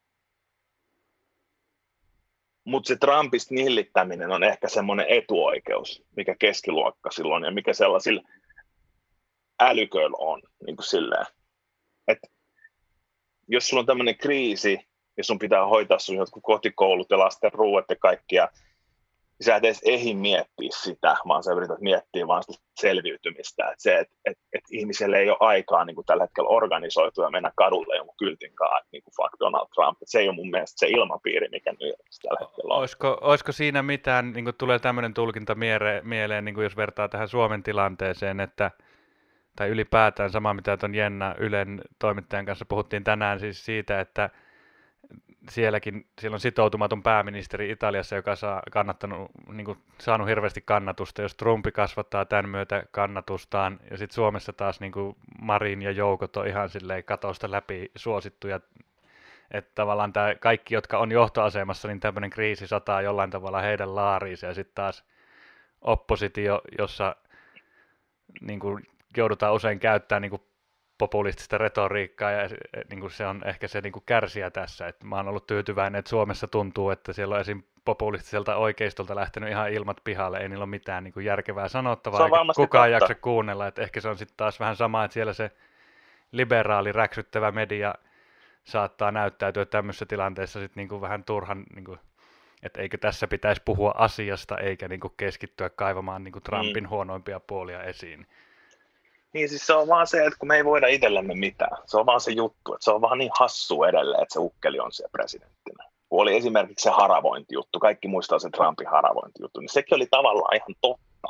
mutta se Trumpista nillittäminen on ehkä semmoinen etuoikeus, mikä keskiluokka silloin ja mikä sellaisilla älyköillä on. Niin kuin silleen. Et jos sulla on tämmöinen kriisi, ja sun pitää hoitaa sun jotkut kotikoulut ja lasten ruuat ja kaikkia, sä et edes ehdi miettiä sitä, vaan sä yrität miettiä vaan sitä selviytymistä. Et se, että et, et ihmiselle ei ole aikaa niin kuin tällä hetkellä organisoitua ja mennä kadulle jonkun kyltin kanssa, niin kuin fuck Donald Trump. Et se ei ole mun mielestä se ilmapiiri, mikä nyt tällä hetkellä on. Olisiko, olisiko siinä mitään, niin kuin tulee tämmöinen tulkinta mieleen, mieleen niin kuin jos vertaa tähän Suomen tilanteeseen, että tai ylipäätään sama, mitä tuon Jenna Ylen toimittajan kanssa puhuttiin tänään siis siitä, että sielläkin, siellä on sitoutumaton pääministeri Italiassa, joka saa kannattanut, niin kuin, saanut hirveästi kannatusta, jos Trumpi kasvattaa tämän myötä kannatustaan, ja sitten Suomessa taas niin kuin Marin ja Joukot on ihan silleen katosta läpi suosittuja että tavallaan tämä kaikki, jotka on johtoasemassa, niin tämmöinen kriisi sataa jollain tavalla heidän laariinsa ja sitten taas oppositio, jossa niin kuin, joudutaan usein käyttämään niin kuin, populistista retoriikkaa ja niin kuin se on ehkä se niin kuin kärsiä tässä. Että mä oon ollut tyytyväinen, että Suomessa tuntuu, että siellä on esim. populistiselta oikeistolta lähtenyt ihan ilmat pihalle, ei niillä ole mitään niin kuin järkevää sanottavaa, eikä kukaan totta. jaksa kuunnella. Että ehkä se on sitten taas vähän sama, että siellä se liberaali räksyttävä media saattaa näyttäytyä tämmöisessä tilanteessa sitten niin kuin vähän turhan, niin kuin, että eikö tässä pitäisi puhua asiasta eikä niin kuin keskittyä kaivamaan niin kuin Trumpin mm. huonoimpia puolia esiin. Niin siis se on vaan se, että kun me ei voida itsellemme mitään. Se on vaan se juttu, että se on vaan niin hassu edelleen, että se ukkeli on siellä presidenttinä. Kun oli esimerkiksi se haravointijuttu, kaikki muistaa sen Trumpin haravointijuttu, niin sekin oli tavallaan ihan totta.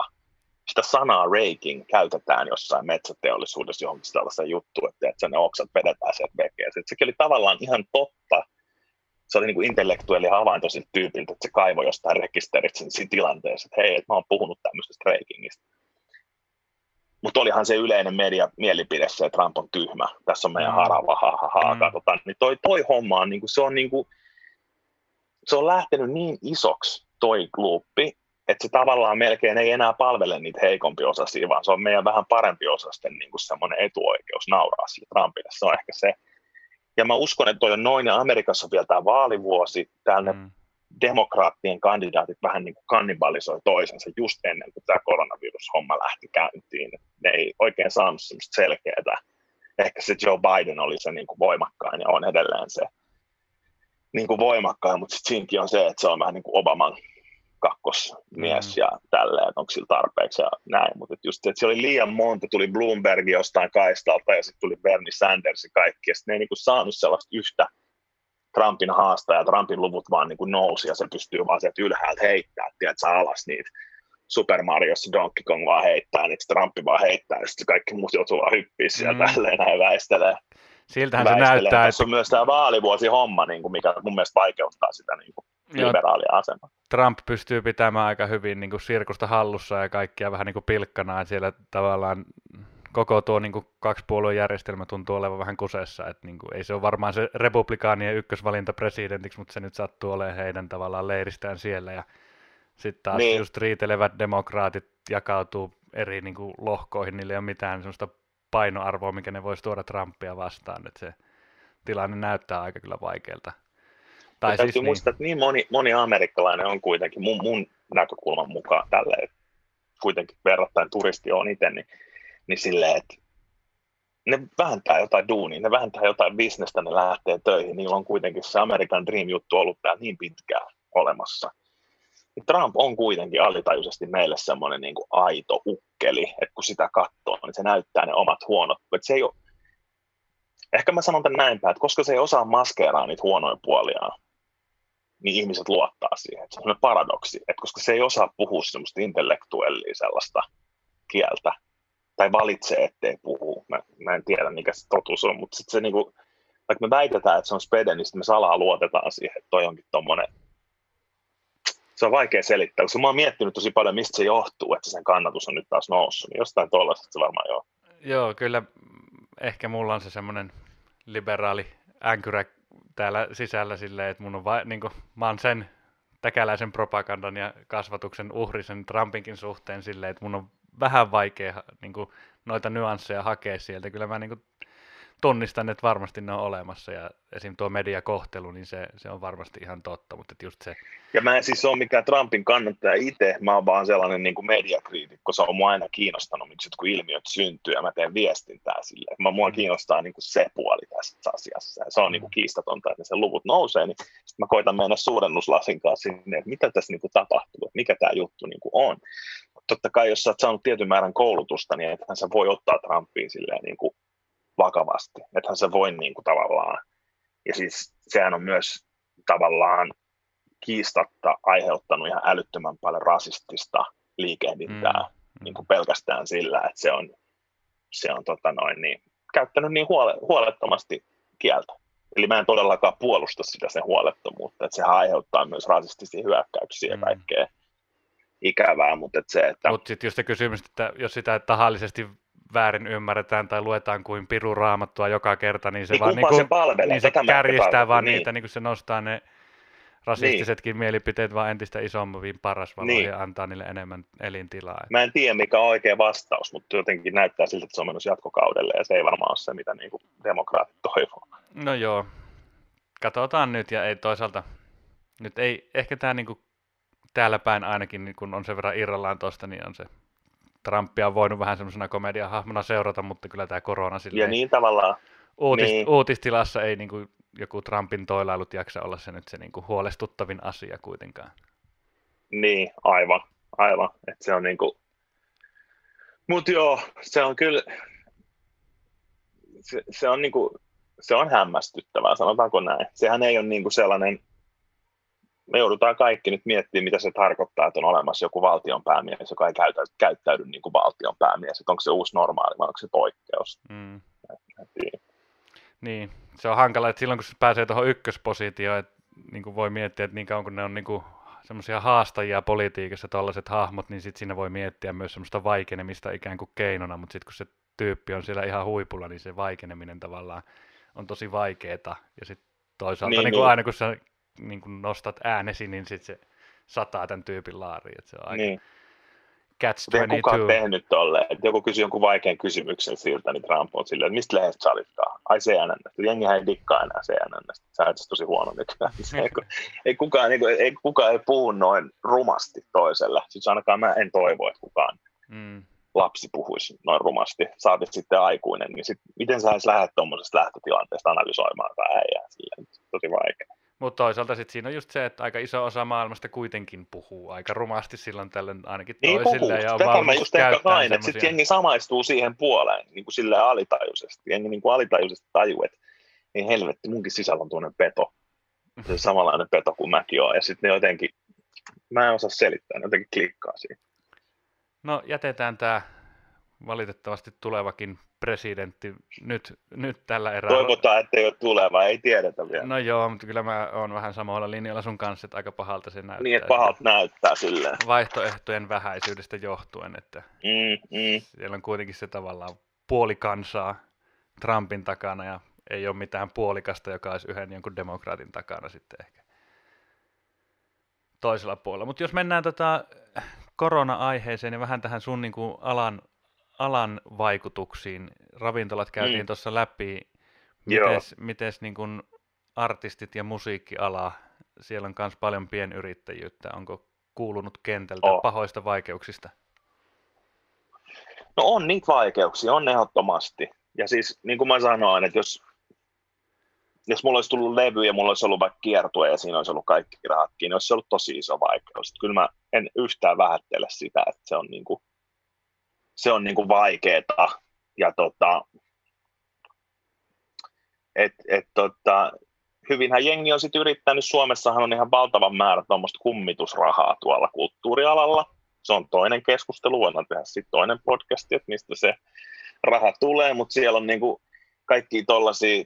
Sitä sanaa raking käytetään jossain metsäteollisuudessa johonkin tällaista juttua, että, että ne oksat vedetään sieltä vekeen. Sekin oli tavallaan ihan totta. Se oli niin kuin intellektuelli havainto siltä tyypiltä, että se kaivoi jostain rekisteristä siinä tilanteessa, että hei, että mä oon puhunut tämmöisestä rakingista mutta olihan se yleinen media mielipide se, että Trump on tyhmä. Tässä on meidän mm. harava, ha, ha, ha, mm. katsotaan. Niin toi, toi homma on, niin kuin, se, on niin kuin, se on lähtenyt niin isoksi toi luuppi, että se tavallaan melkein ei enää palvele niitä heikompi osasia, vaan se on meidän vähän parempi osasten niin kuin semmoinen etuoikeus nauraa sille Trumpille. Se on ehkä se. Ja mä uskon, että toi on noin, ja Amerikassa on vielä tämä vaalivuosi, täällä mm demokraattien kandidaatit vähän niin kuin kannibalisoi toisensa just ennen kuin tämä koronavirushomma lähti käyntiin. Ne ei oikein saanut semmoista selkeää. Ehkä se Joe Biden oli se niin kuin voimakkain ja on edelleen se niin kuin voimakkain, mutta sitten siinäkin on se, että se on vähän niin kuin Obaman kakkosmies mm. ja tälleen, että onko sillä tarpeeksi ja näin, mutta just, että siellä oli liian monta, tuli Bloomberg jostain kaistalta ja sitten tuli Bernie Sanders ja kaikki, ja sitten ne ei niin kuin saanut sellaista yhtä Trumpin haastaja, Trumpin luvut vaan niin kuin nousi ja se pystyy vaan sieltä ylhäältä heittämään, tiedätkö, alas niitä Super Mariossa Donkey Kong vaan heittää, niin Trumpi vaan heittää, ja sitten kaikki muut joutuu vaan hyppiä siellä mm. tälleen näin väistelee. Siltähän väistelee. se näyttää. Tässä että... on myös tämä vaalivuosi homma, niin kuin mikä mun mielestä vaikeuttaa sitä niin kuin liberaalia asemaa. Trump pystyy pitämään aika hyvin niin kuin sirkusta hallussa ja kaikkia vähän niin kuin pilkkana, että siellä tavallaan koko tuo niin kuin kaksipuolueen järjestelmä tuntuu olevan vähän kusessa, että niin kuin, ei se ole varmaan se republikaanien ykkösvalinta presidentiksi, mutta se nyt sattuu olemaan heidän tavallaan leiristään siellä ja sitten taas niin. just riitelevät demokraatit jakautuu eri niin kuin, lohkoihin, niillä ei ole mitään sellaista painoarvoa, mikä ne voisi tuoda Trumpia vastaan, että se tilanne näyttää aika kyllä vaikealta. Tai siis täytyy niin. muistaa, että niin moni, moni amerikkalainen on kuitenkin mun, mun näkökulman mukaan tälle, kuitenkin verrattain turisti on itse, niin niin silleen, että ne vähentää jotain duunia, ne vähentää jotain bisnestä, ne lähtee töihin. Niillä on kuitenkin se American Dream-juttu ollut täällä niin pitkään olemassa. Trump on kuitenkin alitajuisesti meille semmoinen niin kuin aito ukkeli, että kun sitä katsoo, niin se näyttää ne omat huonot. Että se ei ole... Ehkä mä sanon tämän näinpä, että koska se ei osaa maskeeraa niitä huonoja puoliaan, niin ihmiset luottaa siihen. Se on paradoksi, että koska se ei osaa puhua semmoista intellektuellia sellaista kieltä, tai valitsee, ettei puhu. Mä, mä en tiedä, mikä se totuus on, mutta sitten se niinku, vaikka me väitetään, että se on spede, niin sitten me salaa luotetaan siihen, että toi onkin tommonen, se on vaikea selittää, koska mä oon miettinyt tosi paljon, mistä se johtuu, että sen kannatus on nyt taas noussut, niin jostain tuollaisesta se varmaan joo. Joo, kyllä ehkä mulla on se semmoinen liberaali änkyrä täällä sisällä silleen, että mun on vai, niin kuin, mä oon sen täkäläisen propagandan ja kasvatuksen uhri sen Trumpinkin suhteen silleen, että mun on vähän vaikea niin kuin, noita nyansseja hakea sieltä. Kyllä mä niin kuin, tunnistan, että varmasti ne on olemassa ja esim. tuo mediakohtelu, niin se, se on varmasti ihan totta, mutta just se... Ja mä en siis ole mikään Trumpin kannattaja itse, mä oon vaan sellainen niin kuin mediakriitikko, se on mua aina kiinnostanut, miksi jotkut ilmiöt syntyy ja mä teen viestintää sille. Mä, mua mm. kiinnostaa niin kuin se puoli tässä asiassa ja se on mm. niin kuin kiistatonta, että sen luvut nousee, niin sitten mä koitan mennä suurennuslasin kanssa sinne, että mitä tässä niin kuin tapahtuu, että mikä tämä juttu niin kuin on. Totta kai, jos sä oot saanut tietyn määrän koulutusta, niin ethän sä voi ottaa Trumpiin silleen niin kuin vakavasti. Ethän se voi niin kuin tavallaan, ja siis sehän on myös tavallaan kiistatta aiheuttanut ihan älyttömän paljon rasistista liikehdintää mm. niin kuin pelkästään sillä, että se on, se on tota noin, niin, käyttänyt niin huole, huolettomasti kieltä. Eli mä en todellakaan puolusta sitä sen huolettomuutta, että sehän aiheuttaa myös rasistisia hyökkäyksiä ja mm. Ikävää, mutta että se, että... Mutta sitten just se kysymys, että jos sitä tahallisesti väärin ymmärretään tai luetaan kuin piru raamattua joka kerta, niin se Niin vaan niin kumpaa kuin, se palvelee? niin se kärjistää vaan Niin. niitä, niin kuin se nostaa ne rasistisetkin mielipiteet vaan entistä isompiin parasvaloihin Niin. ja antaa niille enemmän elintilaa. Mä en tiedä, mikä on oikea vastaus, mutta jotenkin näyttää siltä, että se on menossa jatkokaudelle, ja se ei varmaan ole se, mitä niin kuin demokraatit toivoo. No joo, katsotaan nyt ja ei toisaalta, nyt ei, ehkä tämä niinku täällä päin ainakin, niin kun on sen verran irrallaan tosta, niin on se Trumpia on voinut vähän semmoisena komediahahmona seurata, mutta kyllä tämä korona Ja silleen niin tavallaan, uutis, niin. uutistilassa ei niinku joku Trumpin toilailut jaksa olla se nyt se niinku huolestuttavin asia kuitenkaan. niin, aivan, aivan, että se on niin kuin... Mut joo, se on kyllä, se, se on niin kuin, se on hämmästyttävää, sanotaanko näin. Sehän ei ole niin kuin sellainen, me joudutaan kaikki nyt miettimään, mitä se tarkoittaa, että on olemassa joku valtion päämies, joka ei käytä, käyttäydy niin kuin valtion päämies. Että onko se uusi normaali vai onko se poikkeus? Mm. Tiedä. Niin, se on hankala, että silloin kun se pääsee tuohon ykköspositioon, että niin kuin voi miettiä, että niin kauan kun ne on niin kuin semmoisia haastajia politiikassa, tällaiset hahmot, niin sitten siinä voi miettiä myös semmoista vaikenemista ikään kuin keinona, mutta sitten kun se tyyppi on siellä ihan huipulla, niin se vaikeneminen tavallaan on tosi vaikeeta. Ja sitten toisaalta niin, Niin, niin kuin niin. aina kun sä niin kuin nostat äänesi, niin sitten se sataa tämän tyypin laariin. Että se on aika Niin. catch Mutta ei kukaan 22. tehnyt tolleen. Että joku kysyy jonkun vaikean kysymyksen siltä, niin Trump on silleen, että mistä lehdestä sä olitkaan? Ai CNNstä. Jengihän ei dikkaa enää CNNstä. Sä et tosi huono nykyään. Se ei, ei, kukaan, niin kuin, ei kukaan ei puhu noin rumasti toiselle. Siis ainakaan mä en toivo, että kukaan Mm. lapsi puhuisi noin rumasti, saati sitten aikuinen, niin sit, miten sä edes lähdet tuommoisesta lähtötilanteesta analysoimaan tätä äijää silleen, tosi vaikea. Mutta toisaalta sit siinä on just se, että aika iso osa maailmasta kuitenkin puhuu aika rumasti silloin tällöin ainakin Niin toisille puhuu, ja on tätä mä just ehkä hain, että sitten jengi samaistuu siihen puoleen niin kuin silleen alitajuisesti, jengi niin kuin alitajuisesti tajuu, että ei helvetti, munkin sisällä on tuonne peto, se samanlainen peto kuin mäkin oon, ja sitten ne jotenkin, mä en osaa selittää, ne jotenkin klikkaa siihen. No jätetään tämä valitettavasti tulevakin presidentti nyt, nyt tällä erää. Toivotaan, että ei ole tuleva, ei tiedetä vielä. No joo, mutta kyllä mä oon vähän samalla linjalla sun kanssa, että aika pahalta se näyttää. niin, että pahalta näyttää silleen. Vaihtoehtojen vähäisyydestä johtuen, että Mm, mm. siellä on kuitenkin se tavallaan puoli kansaa Trumpin takana ja ei ole mitään puolikasta, joka olisi yhden jonkun demokraatin takana sitten ehkä toisella puolella. Mutta jos mennään tota korona-aiheeseen ja vähän tähän sun niin kuin alan, alan vaikutuksiin. Ravintolat käytiin Mm. tuossa läpi. Joo. Mites, mites niin kuin artistit ja musiikkiala, siellä on myös paljon pienyrittäjyyttä. Onko kuulunut kentältä On. pahoista vaikeuksista? No on niitä vaikeuksia, on ehdottomasti. Ja siis niin kuin mä sanoin, että jos, jos mulla olisi tullut levy ja mulla olisi ollut vaikka kiertue ja siinä olisi ollut kaikki rahatkin, niin olisi ollut tosi iso vaikeus. Että Kyllä mä en yhtään vähättele sitä, että se on, niin kuin, se on niin kuin vaikeeta. Ja tota, et, et, tota, hyvinhän jengi on sitten yrittänyt, Suomessahan on ihan valtavan määrä tuommoista kummitusrahaa tuolla kulttuurialalla. Se on toinen keskustelu, voidaan tehdä sitten toinen podcast, että mistä se raha tulee, mutta siellä on niinku kaikki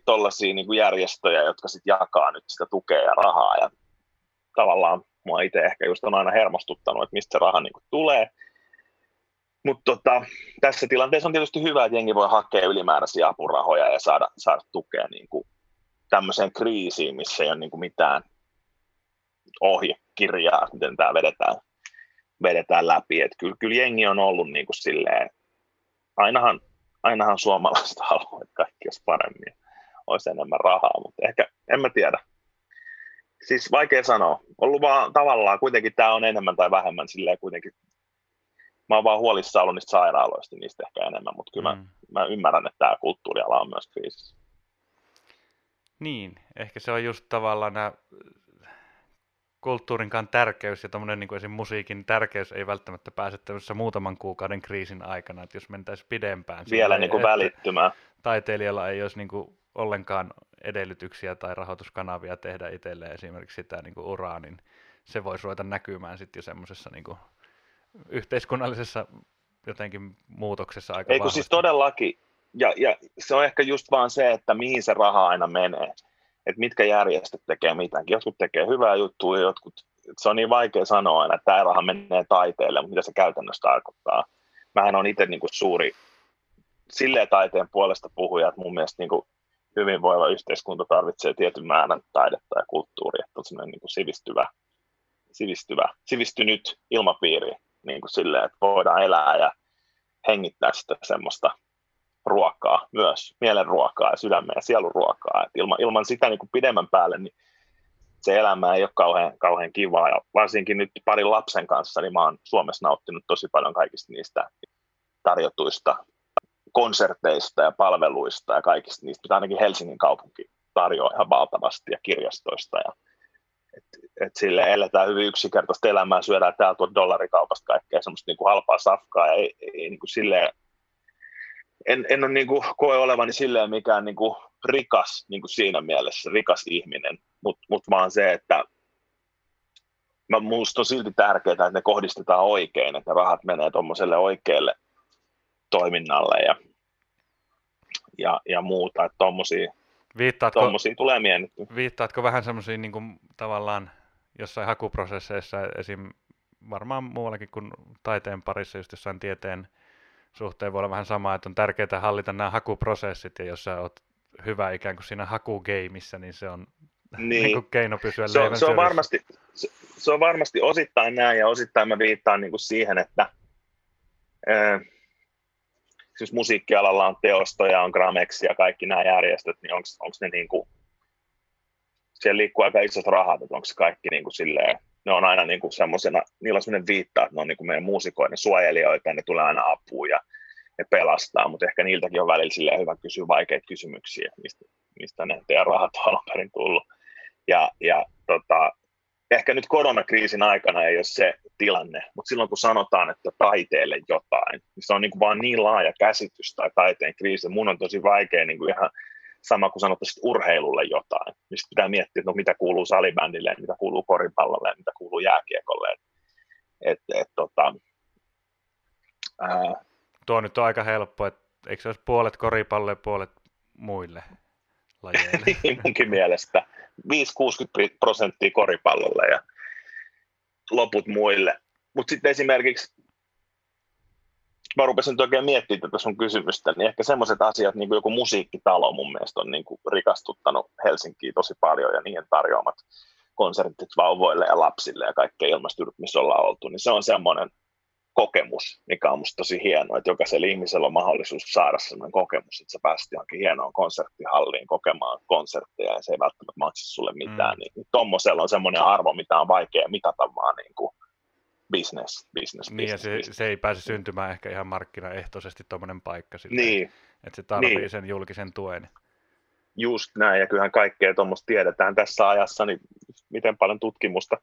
tollaisia niinku järjestöjä, jotka sitten jakaa nyt sitä tukea ja rahaa. Ja tavallaan mua itse ehkä just on aina hermostuttanut, että mistä se raha niinku tulee. Mutta tota, tässä tilanteessa on tietysti hyvä, että jengi voi hakea ylimääräisiä apurahoja ja saada, saada tukea niinku tämmöiseen kriisiin, missä ei ole niinku mitään ohjekirjaa, miten tämä vedetään, vedetään läpi. Et kyllä, kyllä jengi on ollut niinku silleen, ainahan, ainahan suomalaiset haluaa, että kaikki olisi paremmin olisi enemmän rahaa, mutta ehkä, en mä tiedä. Siis vaikea sanoa. Ollut vaan tavallaan, kuitenkin tämä on enemmän tai vähemmän silleen kuitenkin, mä oon vaan huolissaan ollut niistä sairaaloista, niistä ehkä enemmän, mutta kyllä mm. Mä, mä ymmärrän, että tämä kulttuuriala on myös kriisissä. Niin, ehkä se on just tavallaan nämä kulttuurinkaan tärkeys ja tämmöinen niin esim. musiikin tärkeys ei välttämättä pääse tämmöisessä muutaman kuukauden kriisin aikana, että jos mentäisiin pidempään. Vielä niin kuin välittymään. Taiteilijalla ei olisi niin kuin ollenkaan edellytyksiä tai rahoituskanavia tehdä itselleen esimerkiksi sitä niin kuin uraa, niin se voisi ruveta näkymään sitten jo semmoisessa niin kuin yhteiskunnallisessa jotenkin muutoksessa aika Ei kun siis todellakin, ja, ja se on ehkä just vaan se, että mihin se raha aina menee. Että mitkä järjestöt tekee mitäkin. Jotkut tekee hyvää juttua, ja jotkut, se on niin vaikea sanoa aina, että tämä raha menee taiteelle, mutta mitä se käytännössä tarkoittaa. Mähän on itse niin kuin suuri silleen taiteen puolesta puhujat mun mielestä niin kuin hyvinvoiva yhteiskunta tarvitsee tietyn määrän taidetta ja kulttuuria, että on semmoinen niin kuin sivistyvä, sivistyvä, sivistynyt ilmapiiri niin kuin silleen, että voidaan elää ja hengittää sitä semmoista ruokaa myös, mielen ruokaa ja sydämen ja sielun ruokaa. Et ilman, ilman sitä niin kuin pidemmän päälle, niin se elämä ei ole kauhean, kauhean kivaa. Ja varsinkin nyt parin lapsen kanssa, niin mä oon Suomessa nauttinut tosi paljon kaikista niistä tarjotuista konserteista ja palveluista ja kaikista niistä, mitä ainakin Helsingin kaupunki tarjoaa ihan valtavasti ja kirjastoista. Ja, et, sille eletään hyvin yksinkertaista elämää, syödään täältä dollarikaupasta kaikkea semmoista niin kuin halpaa safkaa. Ja ei, ei niin kuin silleen, en, en ole niin kuin, koe olevani silleen mikään niin kuin rikas niin kuin siinä mielessä, rikas ihminen, mutta mut vaan se, että mä, musta on silti tärkeää, että ne kohdistetaan oikein, että ne rahat menee tuommoiselle oikealle toiminnalle ja, ja, ja muuta, että tuommoisia Viittaatko, tommosia tulee mietittyä. Viittaatko vähän semmoisiin niin tavallaan jossain hakuprosesseissa, esim. varmaan muuallakin kuin taiteen parissa, just jossain tieteen suhteen voi olla vähän sama, että on tärkeää hallita nämä hakuprosessit, ja jos sä oot hyvä ikään kuin siinä hakugeimissä, niin se on niin. niin kuin keino pysyä se on, se on, varmasti, se, se on varmasti osittain näin, ja osittain mä viittaan niin kuin siihen, että äh, siis musiikkialalla on teostoja, on Gramex ja kaikki nämä järjestöt, niin onko ne niin kuin, siellä liikkuu aika isot rahat, että onko se kaikki niin kuin silleen, ne on aina niin kuin semmoisena, niillä on semmoinen viitta, että ne on niin kuin meidän muusikoiden suojelijoita ja ne tulee aina apuun ja ne pelastaa, mutta ehkä niiltäkin on välillä silleen hyvä kysyä vaikeita kysymyksiä, mistä, mistä ne teidän rahat on alun perin tullut. Ja, ja tota, ehkä nyt koronakriisin aikana ei ole se tilanne, mutta silloin kun sanotaan, että taiteelle jotain, niin se on niin kuin vaan niin laaja käsitys tai taiteen kriisi. Mun on tosi vaikea niin kuin ihan sama kuin sanottaisiin urheilulle jotain. Niin pitää miettiä, että no mitä kuuluu salibändille, mitä kuuluu koripallolle, mitä kuuluu jääkiekolle. Et, et, et, tota, ää... Tuo nyt on aika helppo, että eikö se olisi puolet koripallolle ja puolet muille lajeille? niin munkin mielestä. 5-60 prosenttia koripallolle ja loput muille. Mutta sitten esimerkiksi, mä rupesin nyt oikein miettimään tätä sun kysymystä, niin ehkä semmoiset asiat, niin kuin joku musiikkitalo mun mielestä on niin kuin rikastuttanut Helsinkiä tosi paljon ja niiden tarjoamat konsertit vauvoille ja lapsille ja kaikkea ilmastyryt, missä ollaan oltu, niin se on semmoinen kokemus, mikä on musta tosi hienoa, että jokaisella ihmisellä on mahdollisuus saada sellainen kokemus, että sä pääsit johonkin hienoon konserttihalliin kokemaan konsertteja ja se ei välttämättä maksa sulle mitään, mm. niin, tuommoisella on semmoinen arvo, mitä on vaikea mitata vaan niin kuin business, business, Niin business, ja se, business. se ei pääse syntymään ehkä ihan markkinaehtoisesti tuommoinen paikka sille, niin. että se tarvii niin. sen julkisen tuen. Just näin, ja kyllähän kaikkea tuommoista tiedetään tässä ajassa, niin miten paljon tutkimusta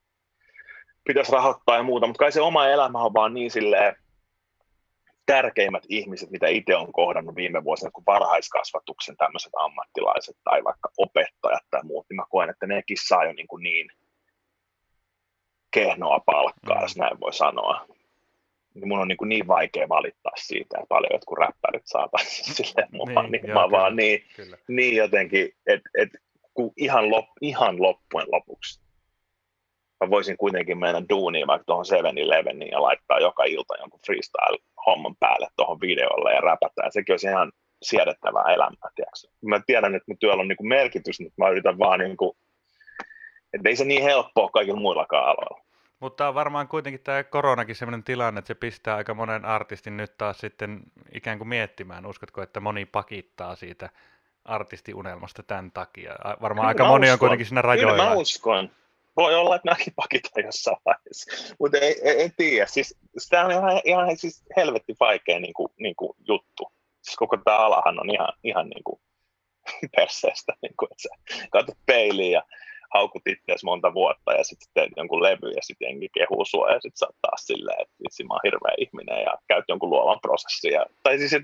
pitäisi rahoittaa ja muuta, mutta kai se oma elämä on vaan niin silleen, tärkeimmät ihmiset, mitä itse on kohdannut viime vuosina, kuin varhaiskasvatuksen tämmöiset ammattilaiset tai vaikka opettajat tai muut, niin mä koen, että nekin saa jo niin, kuin niin kehnoa palkkaa, jos näin voi sanoa. Niin mun on niin, kuin niin vaikea valittaa siitä, että paljon jotkut räppärit saataisiin silleen mukaan, niin, niin joo, mä kyllä, vaan niin, niin jotenkin, että et, ihan, lop, ihan loppujen lopuksi mä voisin kuitenkin mennä duuniin vaikka tuohon 7-Eleveniin ja laittaa joka ilta jonkun freestyle-homman päälle tuohon videolle ja räpätä. Ja sekin olisi ihan siedettävää elämää, tiedätkö? Mä tiedän, että mun työllä on niin merkitys, mutta mä yritän vaan niin kuin, että ei se niin helppoa kaikilla muillakaan aloilla. Mutta on varmaan kuitenkin tämä koronakin sellainen tilanne, että se pistää aika monen artistin nyt taas sitten ikään kuin miettimään. Uskotko, että moni pakittaa siitä artistiunelmasta tämän takia? Varmaan Kyllä aika moni uskon. on kuitenkin siinä rajoilla. Kyllä mä uskon voi olla, että mäkin pakitan jossain vaiheessa, mutta en, en, en tiedä. Siis, tämä on ihan, ihan siis helvetti vaikea niin kuin, niin kuin juttu. Siis koko tämä alahan on ihan, ihan niin kuin perseestä, niin kuin, että sä katsot peiliin ja haukut itseäsi monta vuotta ja sitten teet jonkun levy ja sitten jengi kehuu sua ja sitten sä taas silleen, että vitsi mä oon hirveä ihminen ja käyt jonkun luovan prosessin. Ja, tai siis, et,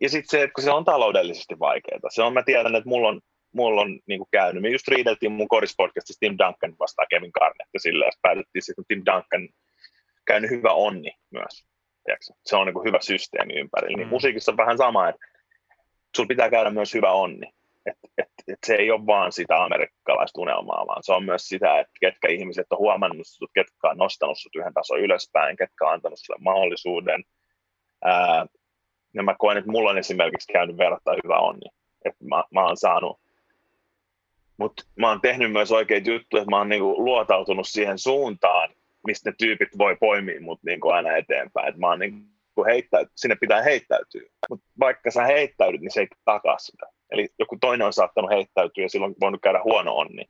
ja sitten se, että kun se on taloudellisesti vaikeaa. Se on, mä tiedän, että mulla on mulla on niin kuin käynyt. Me just riideltiin mun korispodcastissa Tim Duncan vastaan Kevin Garnett ja sillä ja päädyttiin sitten, Tim Duncan käynyt hyvä onni myös. Tiedätkö? Se on niin kuin hyvä systeemi ympärillä. Niin mm. Niin musiikissa on vähän sama, että sulla pitää käydä myös hyvä onni. Et, et, et se ei ole vaan sitä amerikkalaista unelmaa, vaan se on myös sitä, että ketkä ihmiset on huomannut sut, ketkä on nostanut sut yhden tason ylöspäin, ketkä on antanut sulle mahdollisuuden ää, Ja mä koen, että mulla on esimerkiksi käynyt verrattuna hyvä onni. Että mä, mä oon saanut mutta mä oon tehnyt myös oikeita juttuja, että mä oon niinku luotautunut siihen suuntaan, mistä ne tyypit voi poimia mut niinku aina eteenpäin. Et mä oon niinku heittäyt, sinne pitää heittäytyä. Mutta vaikka sä heittäydyt, niin se ei takaa sitä. Eli joku toinen on saattanut heittäytyä ja silloin voinut käydä huono onni.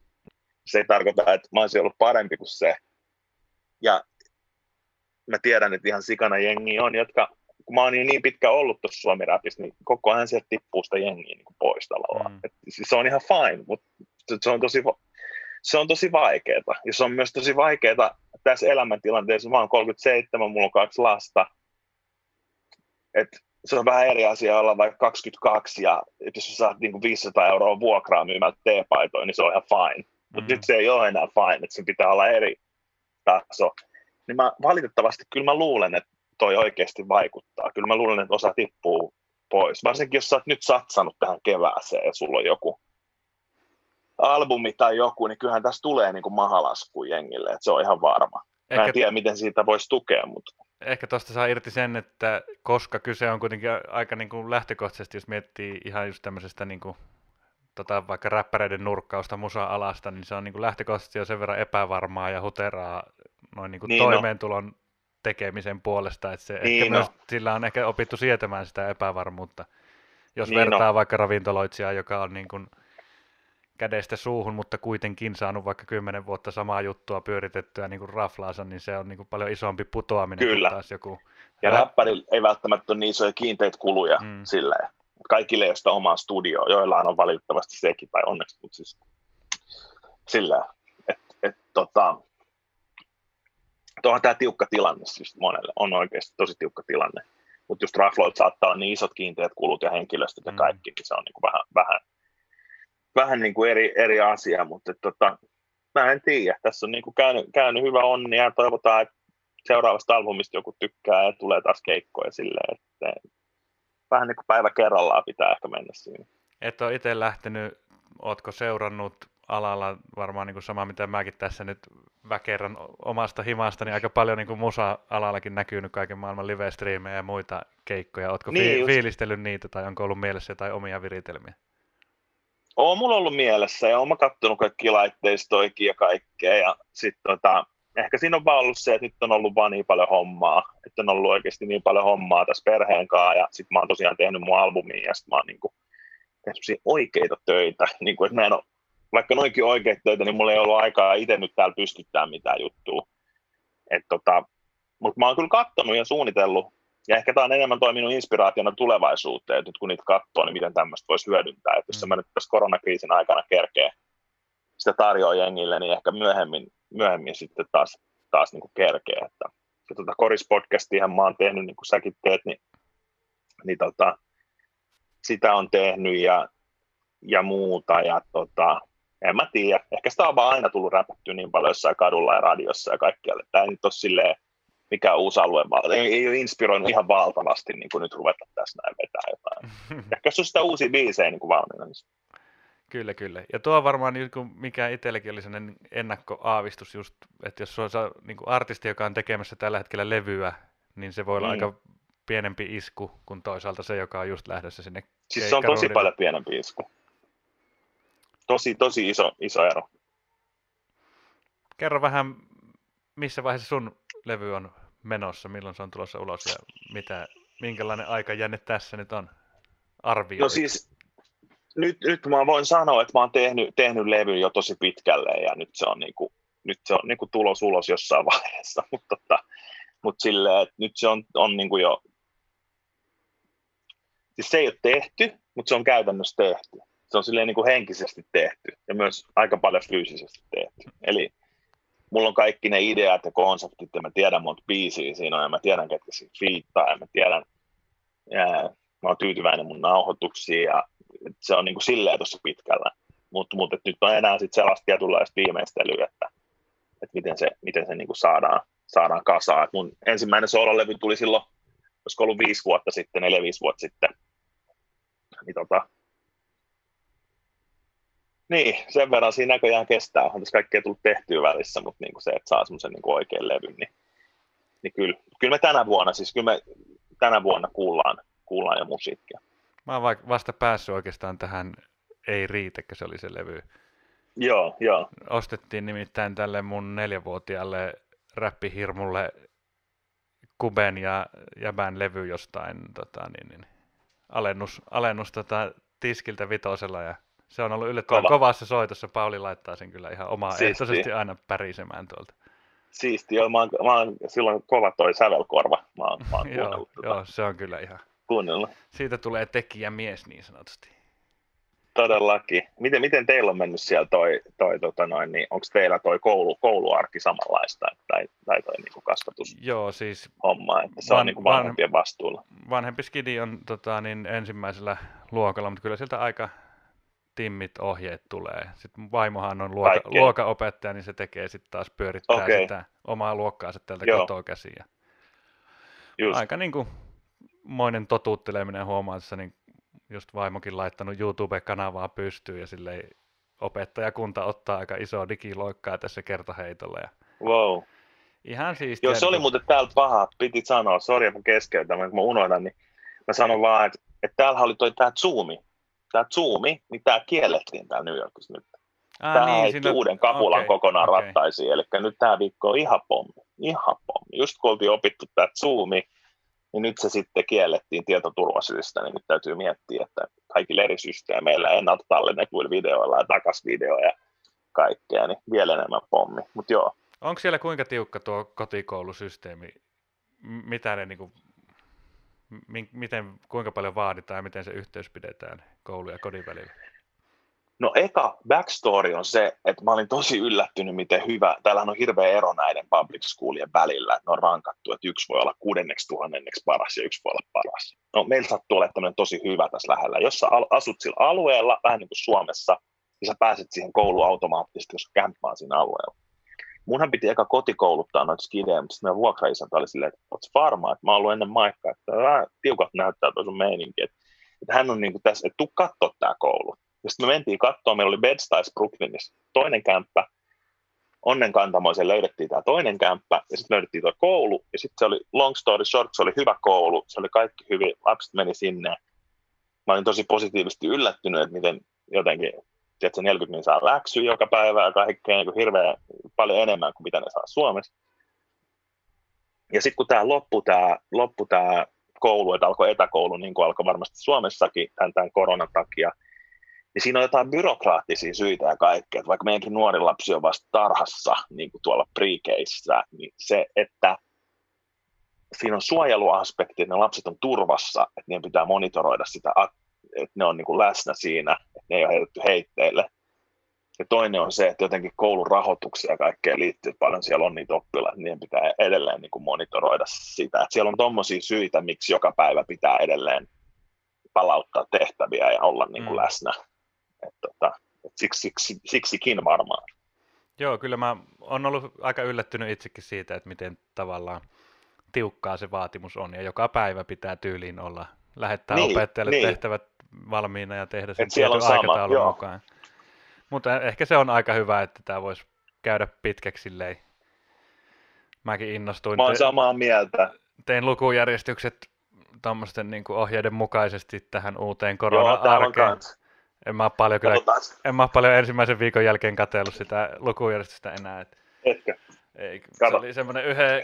Se ei tarkoita, että mä olisin ollut parempi kuin se. Ja mä tiedän, että ihan sikana jengi on, jotka, kun mä oon niin, niin pitkä ollut tuossa Suomi Rapissa, niin koko ajan sieltä tippuu sitä jengiä niin pois tavallaan. Mm. Et, siis se on ihan fine, mutta se on tosi, se on tosi vaikeaa. Ja se on myös tosi vaikeaa tässä elämäntilanteessa. Mä oon 37, mulla on kaksi lasta. Et se on vähän eri asia olla vaikka 22 ja jos sä saat niin 500 euroa vuokraa myymältä teepaitoja, niin se on ihan fine. Mutta mm. nyt se ei ole enää fine, että sen pitää olla eri taso. Niin mä valitettavasti kyllä mä luulen, että toi oikeasti vaikuttaa. Kyllä mä luulen, että osa tippuu pois. Varsinkin jos sä oot nyt satsannut tähän kevääseen ja sulla on joku albumi tai joku, niin kyllähän tässä tulee niin kuin mahalasku jengille, että se on ihan varma. Ehkä... Mä en tiedä, miten siitä voisi tukea, mutta... Ehkä tuosta saa irti sen, että koska kyse on kuitenkin aika niin kuin lähtökohtaisesti, jos miettii ihan just tämmöisestä niin kuin, tota, vaikka räppäreiden nurkkausta musa-alasta, niin se on niin kuin lähtökohtaisesti jo sen verran epävarmaa ja huteraa noin niin kuin niin toimeentulon no. Tekemisen puolesta, että se niin ehkä no. myös, sillä on ehkä opittu sietämään sitä epävarmuutta. Jos niin vertaa no. vaikka ravintoloitsijaa, joka on niin kuin kädestä suuhun, mutta kuitenkin saanut vaikka kymmenen vuotta samaa juttua pyöritettyä niin kuin raflaansa, niin se on niin kuin paljon isompi putoaminen Kyllä. taas joku... Ja räppäri ei välttämättä ole niin isoja kiinteitä kuluja mm. silleen. Kaikille ei ole sitä omaa studioa, joillain on valitettavasti sekin, tai onneksi, mutta siis sillä, että et, tota, tuohon tämä tiukka tilanne siis monelle, on oikeasti tosi tiukka tilanne. Mutta just rafloit saattaa olla niin isot kiinteät kulut ja henkilöstöt ja mm. kaikki, niin se on niin kuin vähän, vähän vähän niin kuin eri, eri asia, mutta tota, mä en tiedä. Tässä on niin kuin käynyt, käynyt hyvä onni ja toivotaan, että seuraavasta albumista joku tykkää ja tulee taas keikkoja silleen, että vähän niin kuin päivä kerrallaan pitää ehkä mennä siinä. Et ole itse lähtenyt, ootko seurannut alalla varmaan niin kuin sama, mitä mäkin tässä nyt väkerran omasta himasta, niin aika paljon niin kuin musa-alallakin näkyy nyt kaiken maailman live-striimejä ja muita keikkoja. Ootko niin, fi- fiilistellyt niitä tai onko ollut mielessä jotain omia viritelmiä? on mulla ollut mielessä ja olen katsonut kaikki laitteistoikin ja kaikkea. Ja sitten tota, ehkä siinä on vaan ollut se, että nyt on ollut vaan niin paljon hommaa, että on ollut oikeasti niin paljon hommaa tässä perheen kanssa ja sitten mä oon tosiaan tehnyt mun albumiin ja sitten mä oon niinku tehnyt oikeita töitä, niin kuin, että mä en ole, vaikka noinkin oikeita töitä, niin mulla ei ollut aikaa itse nyt täällä pystyttää mitään juttua. tota, mutta mä oon kyllä katsonut ja suunnitellut ja ehkä tämä on enemmän toiminut inspiraationa tulevaisuuteen, että nyt kun niitä katsoo, niin miten tämmöistä voisi hyödyntää. Että jos mm. mä nyt tässä koronakriisin aikana kerkee sitä tarjoaa jengille, niin ehkä myöhemmin, myöhemmin sitten taas, taas niin kuin kerkee. Että, ja tuota Koris-podcastihan mä oon tehnyt, niin kuin säkin teet, niin, niin tota, sitä on tehnyt ja, ja muuta. Ja tota, en mä tiedä. Ehkä sitä on vaan aina tullut räpättyä niin paljon jossain kadulla ja radiossa ja kaikkialle. Tämä ei nyt ole silleen, mikä uusi alue, ei, ei ole inspiroinut ihan valtavasti niin kuin nyt ruveta tässä näin vetää jotain. Ehkä se on sitä uusia biisejä niin kuin valmiina. Niin Kyllä, kyllä. Ja tuo on varmaan, niin kuin mikä itsellekin oli sellainen ennakkoaavistus just, että jos on niin kuin artisti, joka on tekemässä tällä hetkellä levyä, niin se voi olla mm. aika pienempi isku kuin toisaalta se, joka on just lähdössä sinne Siis se on tosi paljon pienempi isku. Tosi, tosi iso, iso ero. Kerro vähän, missä vaiheessa sun levy on menossa, milloin se on tulossa ulos ja mitä, minkälainen aikajänne tässä nyt on arvio? No siis nyt, nyt mä voin sanoa, että mä oon tehnyt, tehnyt levyn jo tosi pitkälle ja nyt se on, niinku, nyt se on niinku tulos ulos jossain vaiheessa, mutta tota, mut silleen, että nyt se on, on niinku jo, siis se ei ole tehty, mutta se on käytännössä tehty. Se on silleen niinku henkisesti tehty ja myös aika paljon fyysisesti tehty. Eli mulla on kaikki ne ideat ja konseptit ja mä tiedän monta biisiä siinä on ja mä tiedän ketkä siinä fiittaa ja mä tiedän, ja mä oon tyytyväinen mun nauhoituksiin ja se on niin kuin silleen tuossa pitkällä. Mutta mut, nyt on enää sitten sellaista tietynlaista viimeistelyä, että, että miten se, miten se niin kuin saadaan, saadaan kasaan. Et mun ensimmäinen soololevy tuli silloin, olisiko ollut viisi vuotta sitten, neljä viisi vuotta sitten. Niin tota, niin, sen verran siinä näköjään kestää. On tässä kaikkea tullut tehtyä välissä, mutta niin kuin se, että saa semmoisen niin oikean levyn, niin, niin kyllä, kyllä me tänä vuonna, siis kyllä me tänä vuonna kuullaan, kuullaan jo musiikkia. Mä oon vasta päässyt oikeastaan tähän Ei riitäkö se oli se levy. Joo, joo. Ostettiin nimittäin tälle mun neljävuotiaalle räppihirmulle Kuben ja Jäbän levy jostain tota, niin, niin, alennus, alennus tota, tiskiltä vitosella ja se on ollut yllättävän Kova. kovassa soitossa. Pauli laittaa sen kyllä ihan omaa ehtoisesti aina pärisemään tuolta. Siisti, joo. Mä oon, mä oon silloin kova toi sävelkorva. Mä oon, mä oon joo, tota. joo, se on kyllä ihan. Kuunnellut. Siitä tulee tekijä mies niin sanotusti. Todellakin. Miten, miten teillä on mennyt siellä toi, toi tota noin, niin onko teillä toi koulu, kouluarki samanlaista tai, tai toi niin kuin kasvatus? Joo, siis homma, että se van, on niin kuin vanhempien van, vastuulla. Vanhempi skidi on tota, niin ensimmäisellä luokalla, mutta kyllä sieltä aika timmit ohjeet tulee. Sitten vaimohan on luoka, luokaopettaja, niin se tekee sitten taas pyörittää okay. sitä omaa luokkaansa täältä kotoa käsiin. Just. Aika niin kuin moinen totuutteleminen huomaatessa, niin just vaimokin laittanut YouTube-kanavaa pystyyn ja silleen opettajakunta ottaa aika iso digiloikkaa tässä kertaheitolla. Ja wow. Ihan siis. Joo, se oli muuten täällä paha, piti sanoa, sori kun keskeytän, kun mä unohdan, niin mä sanon vaan, että, että täällä oli toi tää Zoomi, tämä Zoomi, niin tämä kiellettiin täällä New Yorkissa nyt. Ah, tämä niin, siinä... uuden kapulan okay, kokonaan okay. rattaisiin, eli nyt tämä viikko on ihan pommi, ihan pommi. Just kun oltiin opittu tämä Zoomi, niin nyt se sitten kiellettiin tietoturvasyistä, niin nyt täytyy miettiä, että kaikilla eri systeemeillä ennalta tallennetuilla videoilla ja takasvideoja ja kaikkea, niin vielä enemmän pommi, mutta joo. Onko siellä kuinka tiukka tuo kotikoulusysteemi? Mitä ne niinku, miten, kuinka paljon vaaditaan ja miten se yhteys pidetään koulu ja kodin välillä? No eka backstory on se, että mä olin tosi yllättynyt, miten hyvä, täällä on hirveä ero näiden public schoolien välillä, ne on rankattu, että yksi voi olla kuudenneksi tuhannenneksi paras ja yksi voi olla paras. No meillä sattuu olla tämmöinen tosi hyvä tässä lähellä. Jos sä asut sillä alueella, vähän niin kuin Suomessa, niin sä pääset siihen kouluun automaattisesti, jos kämppä siinä alueella. Munhan piti eka kotikouluttaa noita skidejä, mutta sitten vuokraisäntä oli silleen, että oot varma, että mä oon ennen maikkaa, että vähän tiukat näyttää tuossa meininki, että, että hän on niin kuin tässä, että tuu katsoa tämä koulu. Ja sitten me mentiin katsoa, meillä oli Bed-Stuys Brooklynissa toinen kämppä, onnenkantamoisen löydettiin tämä toinen kämppä, ja sitten löydettiin tuo koulu, ja sitten se oli, long story short, se oli hyvä koulu, se oli kaikki hyvin, lapset meni sinne. Mä olin tosi positiivisesti yllättynyt, että miten jotenkin, tiedätkö, 40 niin saa läksyä joka päivä ja kaikkea niin hirveän paljon enemmän kuin mitä ne saa Suomessa. Ja sitten kun tämä loppu, tämä loppu tämä koulu, että alkoi etäkoulu, niin kuin alkoi varmasti Suomessakin tämän, tämän koronan takia, niin siinä on jotain byrokraattisia syitä ja kaikkea. Että vaikka meidänkin nuori lapsi on vasta tarhassa, niin kuin tuolla pre niin se, että siinä on suojeluaspekti, että ne lapset on turvassa, että niiden pitää monitoroida sitä, että ne on niin kuin läsnä siinä, että ne ei ole heitetty heitteille. Ja toinen on se, että jotenkin koulun rahoituksia ja kaikkea liittyy paljon, siellä on niitä oppilaita, että niiden pitää edelleen niin kuin monitoroida sitä. Että siellä on tuommoisia syitä, miksi joka päivä pitää edelleen palauttaa tehtäviä ja olla niin kuin mm. läsnä. Et tota, et siksi, siksi, siksikin varmaan. Joo, kyllä mä oon ollut aika yllättynyt itsekin siitä, että miten tavallaan tiukkaa se vaatimus on, ja joka päivä pitää tyyliin olla, lähettää niin, opettajalle niin. tehtävät valmiina ja tehdä sen tietyn aikataulun sama, mukaan. Mutta ehkä se on aika hyvä, että tämä voisi käydä pitkäksi silleen. Mäkin innostuin. Mä oon samaa mieltä. Tein lukujärjestykset tuommoisten niin ohjeiden mukaisesti tähän uuteen korona-arkeen. En mä paljon kyllä, en mä paljon ensimmäisen viikon jälkeen katsellut sitä lukujärjestystä enää. Et, Etkö? Ei, se oli semmoinen yhden,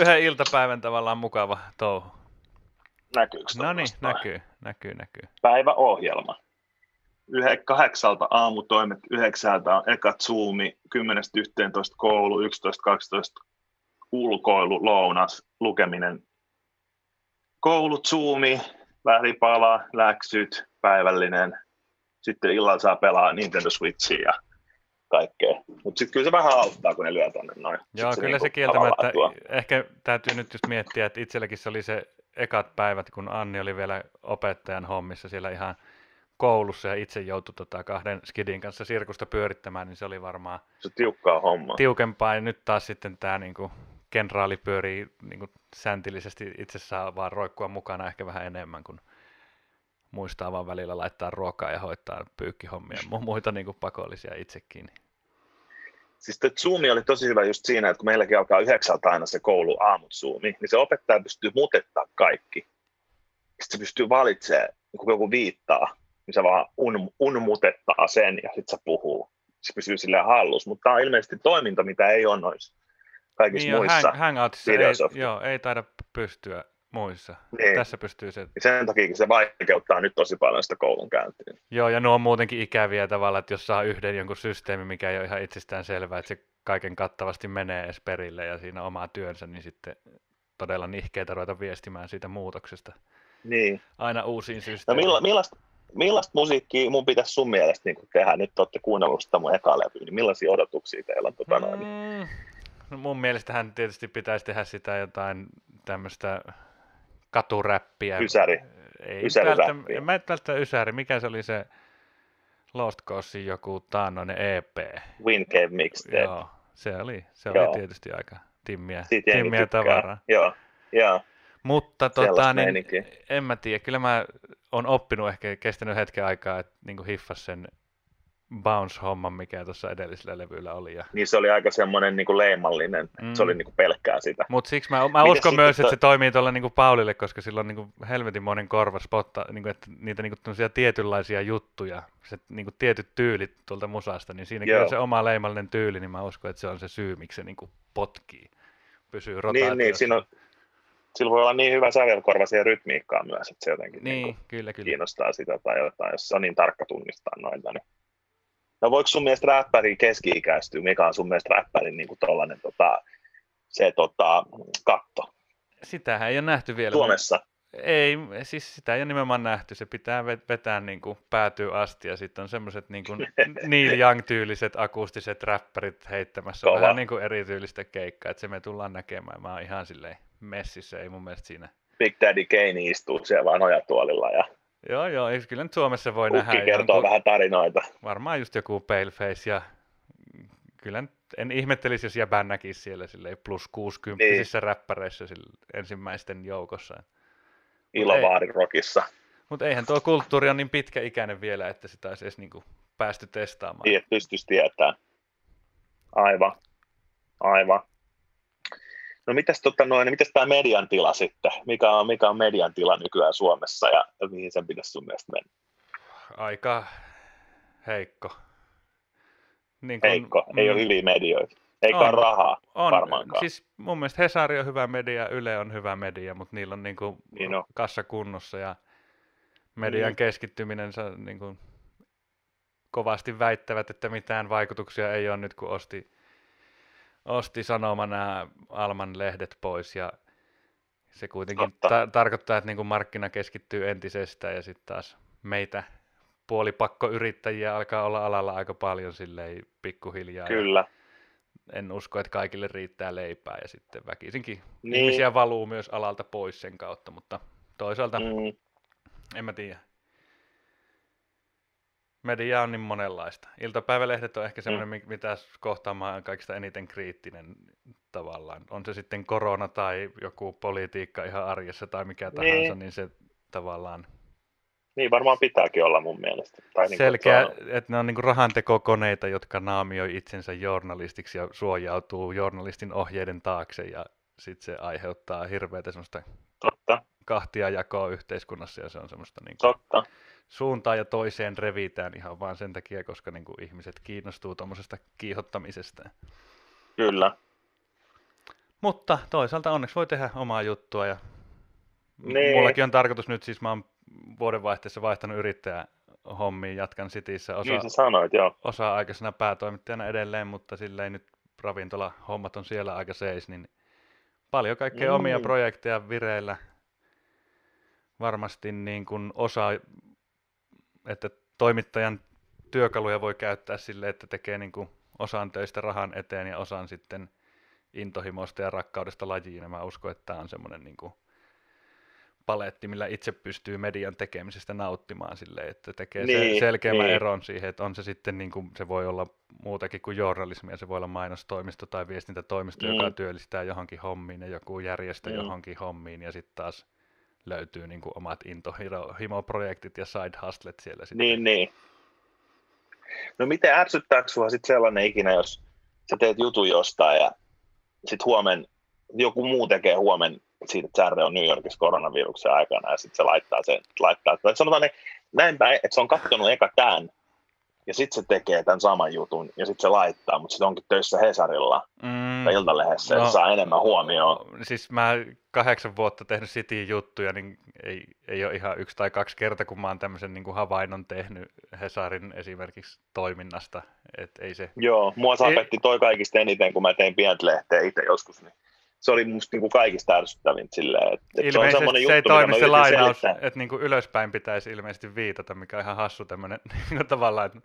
yhden iltapäivän tavallaan mukava touhu. Näkyykö No niin, näkyy, näkyy, näkyy. Päiväohjelma. Yhe, kahdeksalta aamutoimet, yhdeksältä on eka Zoomi, 10.11 koulu, 11.12 ulkoilu, lounas, lukeminen, koulu, Zoomi, välipala, läksyt, päivällinen, sitten illalla saa pelaa Nintendo Switchia ja kaikkea. Mutta sitten kyllä se vähän auttaa, kun ne lyö tonne noin. Joo, se kyllä se, se niinku kieltämättä, ehkä täytyy nyt just miettiä, että itselläkin se oli se ekat päivät, kun Anni oli vielä opettajan hommissa siellä ihan koulussa ja itse joutui tota kahden skidin kanssa sirkusta pyörittämään, niin se oli varmaan se tiukkaa hommaa. tiukempaa. Ja nyt taas sitten tämä niinku, kenraali pyörii niinku, säntillisesti itse saa vaan roikkua mukana ehkä vähän enemmän kuin muistaa vaan välillä laittaa ruokaa ja hoitaa pyykkihommia ja muita niin kuin pakollisia itsekin. Siis Zoomi oli tosi hyvä just siinä, että kun meilläkin alkaa yhdeksältä aina se koulu aamut Zoomi, niin se opettaja pystyy mutettaa kaikki. sitten se pystyy valitsemaan, niin kun joku viittaa, niin se vaan un, unmutettaa sen ja sitten se puhuu. Se pysyy silleen hallus, mutta tämä on ilmeisesti toiminta, mitä ei ole noissa kaikissa niin muissa hang, Hangoutissa ei, joo, ei taida pystyä muissa. Niin. Tässä pystyy se. Sen takia se vaikeuttaa nyt tosi paljon sitä koulunkäyntiä. Joo, ja nuo on muutenkin ikäviä tavalla, että jos saa yhden jonkun systeemi, mikä ei ole ihan itsestään selvää, että se kaiken kattavasti menee edes perille ja siinä omaa työnsä, niin sitten todella nihkeitä ruveta viestimään siitä muutoksesta. Niin. Aina uusiin no systeemiin. No millaista, millaista musiikkia mun pitäisi sun mielestä niin tehdä? Nyt olette kuunnellut sitä mun eka levyä, niin millaisia odotuksia teillä on? Tota noin? Mm, no mun mielestähän tietysti pitäisi tehdä sitä jotain tämmöistä katuräppiä. Ysäri. Ei Ysäri välttämättä, en mä välttämättä ysäri. Mikä se oli se Lost Coastin joku taannoinen EP? Wincave Mixtape. Joo, se oli, se oli tietysti aika timmiä, timmiä tavaraa. Joo, joo. Mutta tota, niin, en mä tiedä, kyllä mä oon oppinut ehkä, kestänyt hetken aikaa, että niin hiffas sen bounce-homman, mikä tuossa edellisellä levyllä oli. Ja... Niin se oli aika semmoinen niin kuin leimallinen, mm. se oli niin kuin pelkkää sitä. Mutta siksi mä, mä uskon myös, että se toimii tuolla niin kuin Paulille, koska sillä on niin kuin helvetin monen korva spotta, niin kuin, että niitä niin kuin tietynlaisia juttuja, se niin kuin tietyt tyylit tuolta musasta, niin siinäkin Joo. on se oma leimallinen tyyli, niin mä uskon, että se on se syy, miksi se niin kuin potkii, pysyy rotaatiossa. Niin, niin siinä on, sillä voi olla niin hyvä sävelkorva siihen rytmiikkaan myös, että se jotenkin niin, niin kyllä, kyllä. kiinnostaa sitä tai jotain, jos se on niin tarkka tunnistaa noita. Niin No voiko sun mielestä räppäri keski-ikäistyä? Mikä on sun mielestä räppärin niin tollanen, tota, se tota, katto? Sitähän ei ole nähty vielä. Suomessa? Ei, siis sitä ei ole nimenomaan nähty. Se pitää vetää niin kuin päätyy asti ja sitten on semmoiset niin kuin Neil Young-tyyliset akustiset räppärit heittämässä Kova. vähän niin kuin erityylistä keikkaa, että se me tullaan näkemään. Mä oon ihan silleen messissä, ei mun mielestä siinä. Big Daddy Kane istuu siellä vaan nojatuolilla ja Joo, joo, kyllä nyt Suomessa voi Ukki nähdä. kertoo jonkun, vähän tarinoita. Varmaan just joku Paleface ja kyllä en ihmettelisi, jos jäbän näkisi siellä silleen plus 60 niin. räppäreissä ensimmäisten joukossa. Ilovaarin rockissa. Mutta eihän tuo kulttuuri on niin pitkäikäinen vielä, että sitä olisi edes niinku päästy testaamaan. Niin, pystyisi tietää. Aivan. Aivan. No mitäs, tota noin, mitäs tämä median tila sitten? Mikä on, mikä on median tila nykyään Suomessa ja, ja mihin sen pitäisi sun mielestä mennä? Aika heikko. Niin kun, heikko, ei mm, ole hyviä medioita. Eikä on, ole rahaa on, varmaankaan. Siis mun mielestä Hesari on hyvä media, Yle on hyvä media, mutta niillä on niin kuin niin on. kassa kunnossa ja median mm. keskittyminen niin kuin kovasti väittävät, että mitään vaikutuksia ei ole nyt kun osti osti Sanoma nämä Alman lehdet pois ja se kuitenkin ta- tarkoittaa, että niin kuin markkina keskittyy entisestään ja sitten taas meitä puolipakkoyrittäjiä alkaa olla alalla aika paljon silleen pikkuhiljaa. Kyllä. En usko, että kaikille riittää leipää ja sitten väkisinkin niin. ihmisiä valuu myös alalta pois sen kautta, mutta toisaalta mm. en mä tiedä media on niin monenlaista. Iltapäivälehdet on ehkä semmoinen, mm. mitä kohtaamaan kaikista eniten kriittinen tavallaan. On se sitten korona tai joku politiikka ihan arjessa tai mikä niin. tahansa, niin se tavallaan... Niin varmaan pitääkin olla mun mielestä. Tai niin Selkeä, on... että ne on niin rahantekokoneita, jotka naamioi itsensä journalistiksi ja suojautuu journalistin ohjeiden taakse ja sitten se aiheuttaa hirveätä semmoista Totta. kahtia jakoa yhteiskunnassa ja se on semmoista niin kuin... Totta suuntaan ja toiseen revitään ihan vaan sen takia, koska niin kuin ihmiset kiinnostuu tuommoisesta kiihottamisesta. Kyllä. Mutta toisaalta onneksi voi tehdä omaa juttua ja niin. mullakin on tarkoitus nyt, siis mä oon vuodenvaihteessa vaihtanut yrittäjä hommiin, jatkan Sitissä osa, niin sanoit, joo. osa-aikaisena päätoimittajana edelleen, mutta silleen nyt ravintola-hommat on siellä aika seis, niin paljon kaikkea mm. omia projekteja vireillä. Varmasti niin kuin osa että toimittajan työkaluja voi käyttää sille, että tekee niin kuin osan töistä rahan eteen ja osan sitten intohimoista ja rakkaudesta lajiin. mä uskon, että tämä on semmoinen niin kuin paletti, millä itse pystyy median tekemisestä nauttimaan sille, että tekee niin, selkeämmän niin. eron siihen, että on se sitten niin kuin, se voi olla muutakin kuin journalismia, se voi olla mainostoimisto tai viestintätoimisto, mm. joka työllistää johonkin hommiin ja joku järjestö mm. johonkin hommiin ja sitten taas löytyy niin kuin omat intohimo-projektit ja side hustlet siellä sitten. Niin, niin. No miten ärsyttääkö sinua sitten sellainen ikinä, jos sä teet jutun jostain ja sitten huomen joku muu tekee huomen siitä, että Särre on New Yorkissa koronaviruksen aikana ja sitten se laittaa sen, laittaa, että sanotaan ne, näin päin, että se on katsonut eka tämän ja sitten se tekee tämän saman jutun ja sitten se laittaa, mutta sitten onkin töissä Hesarilla mm, tai Iltalehdessä, no, saa enemmän huomioon. Siis mä kahdeksan vuotta tehnyt City juttuja, niin ei, ei ole ihan yksi tai kaksi kertaa, kun mä oon tämmöisen niin kuin havainnon tehnyt Hesarin esimerkiksi toiminnasta. Et ei se... Joo, mua saapetti toi kaikista eniten, kun mä tein pientä lehteä itse joskus, niin se oli musta niinku kaikista ärsyttävintä silleen, että, että se on semmoinen juttu, ei toimi se lainaus, selittää. että niinku ylöspäin pitäisi ilmeisesti viitata, mikä on ihan hassu tämmöinen niinku tavallaan, että,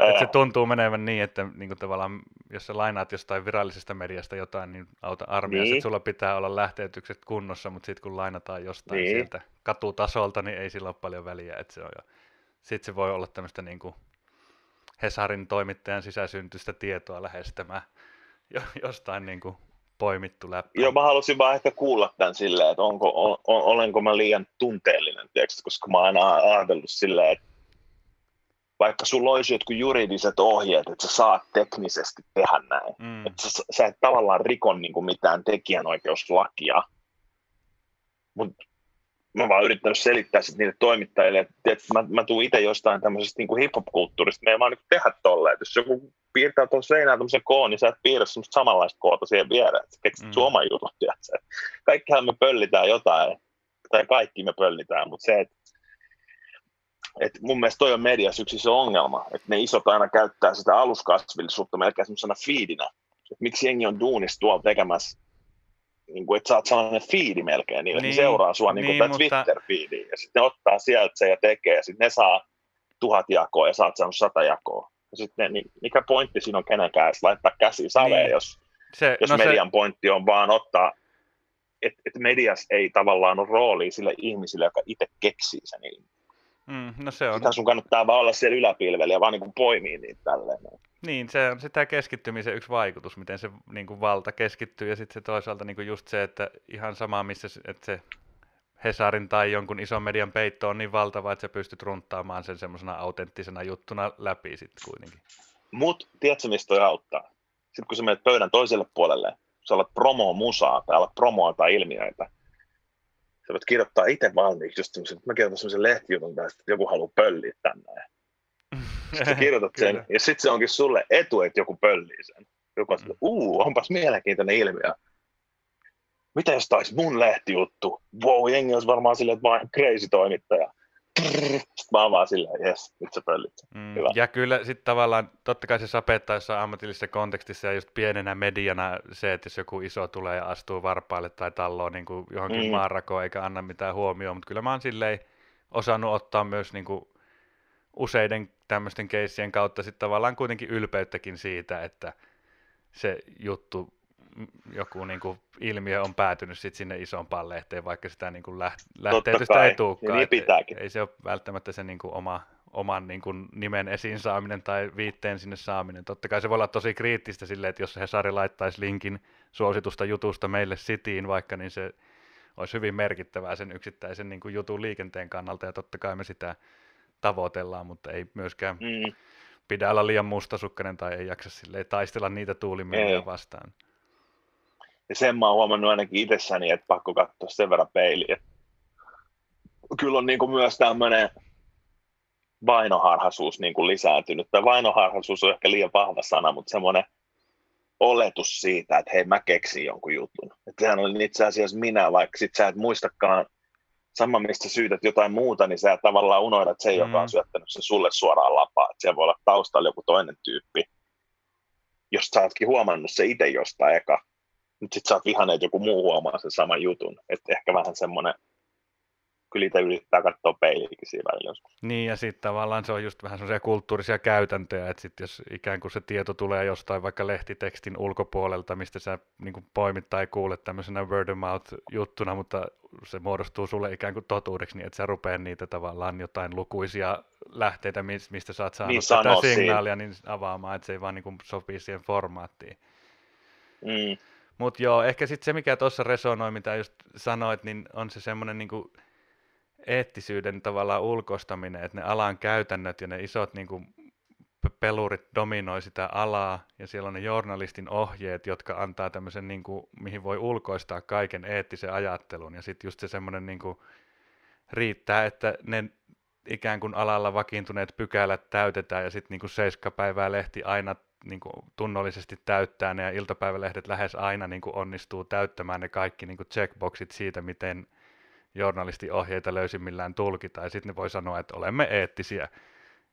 että se tuntuu menevän niin, että niinku tavallaan, jos sä lainaat jostain virallisesta mediasta jotain, niin auta armiassa, niin. että sulla pitää olla lähteetykset kunnossa, mutta sitten kun lainataan jostain niin. sieltä katutasolta, niin ei sillä ole paljon väliä, että se on jo, sitten se voi olla tämmöistä niinku Hesarin toimittajan sisäsyntystä tietoa lähestämään jostain niin kuin poimittu läppä. Joo, mä halusin vaan ehkä kuulla tämän silleen, että onko, on, olenko mä liian tunteellinen, tiedätkö? koska mä oon aina ajatellut silleen, että vaikka sulla olisi jotkut juridiset ohjeet, että sä saat teknisesti tehdä näin, mm. että sä, sä et tavallaan rikon niin kuin mitään tekijänoikeuslakia, mutta mä vaan yrittänyt selittää sit niille toimittajille, että, että mä, mä tuun itse jostain tämmöisestä niin hip-hop-kulttuurista, me ei vaan niin tehdä tolleen, jos joku piirtää tuon seinään tämmöisen koon, niin sä et piirrä semmoista samanlaista koota siihen viereen, että keksit mm. sun oma jutun, tiedätkö? Kaikkihan me pöllitään jotain, tai kaikki me pöllitään, mutta se, että et mun mielestä toi on mediassa yksi iso ongelma, että ne isot aina käyttää sitä aluskasvillisuutta melkein semmoisena fiidinä, että miksi jengi on duunissa tuolla tekemässä niin kuin, että sä oot sellainen fiidi melkein niille, niin, niin seuraa sua niin, niin mutta... Twitter-fiidiin, ja sitten ne ottaa sieltä se ja tekee, ja sitten ne saa tuhat jakoa, ja sä oot saanut sata jakoa. Ja sitten niin mikä pointti siinä on kenenkään laittaa käsi saveen, niin. jos, se, jos no median se... pointti on vaan ottaa, että et medias ei tavallaan ole roolia sille ihmisille, joka itse keksii sen ilmiön. Mm, no se on. Sitä sun kannattaa vaan olla siellä yläpilvellä ja vaan niin kuin poimii niitä tälleen. Niin, se on sitä keskittymisen yksi vaikutus, miten se niin kuin valta keskittyy ja sitten se toisaalta niin kuin just se, että ihan sama missä että se Hesarin tai jonkun ison median peitto on niin valtava, että sä pystyt runttaamaan sen semmoisena autenttisena juttuna läpi sitten kuitenkin. Mut, tiedätkö mistä toi auttaa? Sitten kun sä menet pöydän toiselle puolelle, sä alat promoa musaa tai alat promoa tai ilmiöitä, sä voit kirjoittaa itse valmiiksi just semmoisen, mä kirjoitan semmoisen lehtijutun tästä, että joku haluaa pölliä tänne. Sitten sä kirjoitat sen, ja sitten se onkin sulle etu, että joku pöllii sen. Joku on, että uu, onpas mielenkiintoinen ilmiö. Mitä jos taisi mun lehtijuttu? Wow, jengi olisi varmaan silleen, että mä oon crazy toimittaja. Mä oon vaan silleen, jes, nyt sä pöllit. Mm, ja kyllä sitten tavallaan, totta kai se sapettaa jossain ammatillisessa kontekstissa ja just pienenä mediana se, että jos joku iso tulee ja astuu varpaille tai talloon niin kuin johonkin mm. maanrakoon eikä anna mitään huomioon, mutta kyllä mä oon silleen osannut ottaa myös niin kuin useiden tämmöisten keissien kautta sitten tavallaan kuitenkin ylpeyttäkin siitä, että se juttu, joku niin kuin ilmiö on päätynyt sitten sinne isompaan lehteen, vaikka sitä niin kuin läht- lähteetystä ei tulekaan. Niin pitääkin. Ei se ole välttämättä se niin kuin oma, oman niin kuin nimen esiin saaminen tai viitteen sinne saaminen. Totta kai se voi olla tosi kriittistä silleen, että jos Hesari laittaisi linkin suositusta jutusta meille Cityin vaikka, niin se olisi hyvin merkittävää sen yksittäisen niin kuin jutun liikenteen kannalta, ja totta kai me sitä tavoitellaan, mutta ei myöskään mm. pidä olla liian mustasukkainen tai ei jaksa silleen taistella niitä tuulimiehiä vastaan. Ja sen mä oon huomannut ainakin itsessäni, että pakko katsoa sen verran peiliä. Kyllä on niin kuin myös tämmöinen vainoharhaisuus niin kuin lisääntynyt. Tai vainoharhaisuus on ehkä liian vahva sana, mutta semmoinen oletus siitä, että hei mä keksin jonkun jutun. Että sehän oli itse asiassa minä, vaikka sit sä et muistakaan sama, mistä syytät jotain muuta, niin sä tavallaan unohdat sen, mm. joka on syöttänyt sen sulle suoraan lapaa. Että siellä voi olla taustalla joku toinen tyyppi, jos sä ootkin huomannut se itse jostain eka, mutta sitten sä oot vihaneet joku muu huomaa sen saman jutun. Että ehkä vähän semmoinen kyllä itse yrittää katsoa peiliäkin siinä välillä joskus. Niin, ja sitten tavallaan se on just vähän sellaisia kulttuurisia käytäntöjä, että sitten jos ikään kuin se tieto tulee jostain vaikka lehtitekstin ulkopuolelta, mistä sä niin poimit tai kuulet tämmöisenä word of mouth juttuna, mutta se muodostuu sulle ikään kuin totuudeksi, niin että sä rupeat niitä tavallaan jotain lukuisia lähteitä, mistä sä oot saanut niin tätä signaalia, niin avaamaan, että se ei vaan niin sopii siihen formaattiin. Mm. Mutta joo, ehkä sitten se, mikä tuossa resonoi, mitä just sanoit, niin on se semmoinen niin eettisyyden tavallaan ulkostaminen, että ne alan käytännöt ja ne isot niin kuin, pelurit dominoi sitä alaa ja siellä on ne journalistin ohjeet, jotka antaa tämmöisen, niin kuin, mihin voi ulkoistaa kaiken eettisen ajattelun. Ja sitten just se semmoinen niin kuin, riittää, että ne ikään kuin alalla vakiintuneet pykälät täytetään ja sitten niin seiskapäivää lehti aina niin kuin tunnollisesti täyttää ne ja iltapäivälehdet lähes aina niin kuin onnistuu täyttämään ne kaikki niin kuin checkboxit siitä, miten journalistiohjeita löysimmillään tulkitaan ja sitten ne voi sanoa, että olemme eettisiä.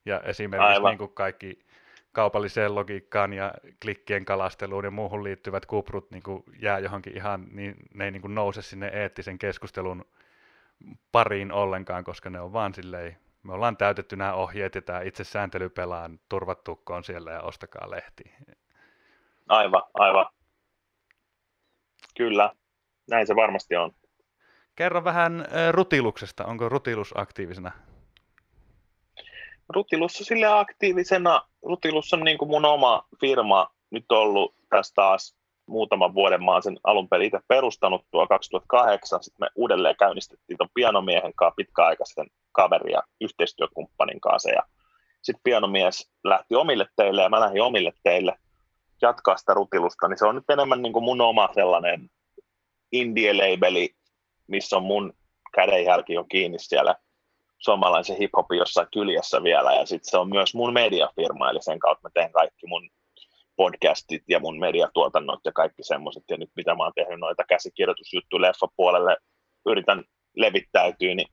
Ja esimerkiksi niin kuin kaikki kaupalliseen logiikkaan ja klikkien kalasteluun ja muuhun liittyvät kuprut niin kuin jää johonkin ihan, niin ne ei niin kuin nouse sinne eettisen keskustelun pariin ollenkaan, koska ne on vaan silleen, me ollaan täytetty nämä ohjeet ja tämä itse sääntelypelaa turvattukkoon siellä ja ostakaa lehti. Aivan, aivan. Kyllä, näin se varmasti on. Kerro vähän rutiluksesta. Onko rutilus aktiivisena? Rutilus on sille aktiivisena. Rutilus on niin kuin mun oma firma nyt ollut tässä taas muutaman vuoden. Mä oon sen alun perin itse perustanut tuo 2008. Sitten me uudelleen käynnistettiin tuon pianomiehen kanssa pitkäaikaisen kaverin ja yhteistyökumppanin kanssa. Ja sitten pianomies lähti omille teille ja mä lähdin omille teille jatkaa sitä rutilusta. Niin se on nyt enemmän niin kuin mun oma sellainen indie-labeli, missä on mun kädenjälki on kiinni siellä suomalaisen hiphopin jossain kyljessä vielä, ja sitten se on myös mun mediafirma, eli sen kautta mä teen kaikki mun podcastit ja mun mediatuotannot ja kaikki semmoiset, ja nyt mitä mä oon tehnyt noita käsikirjoitusjuttuja leffapuolelle, yritän levittäytyä, niin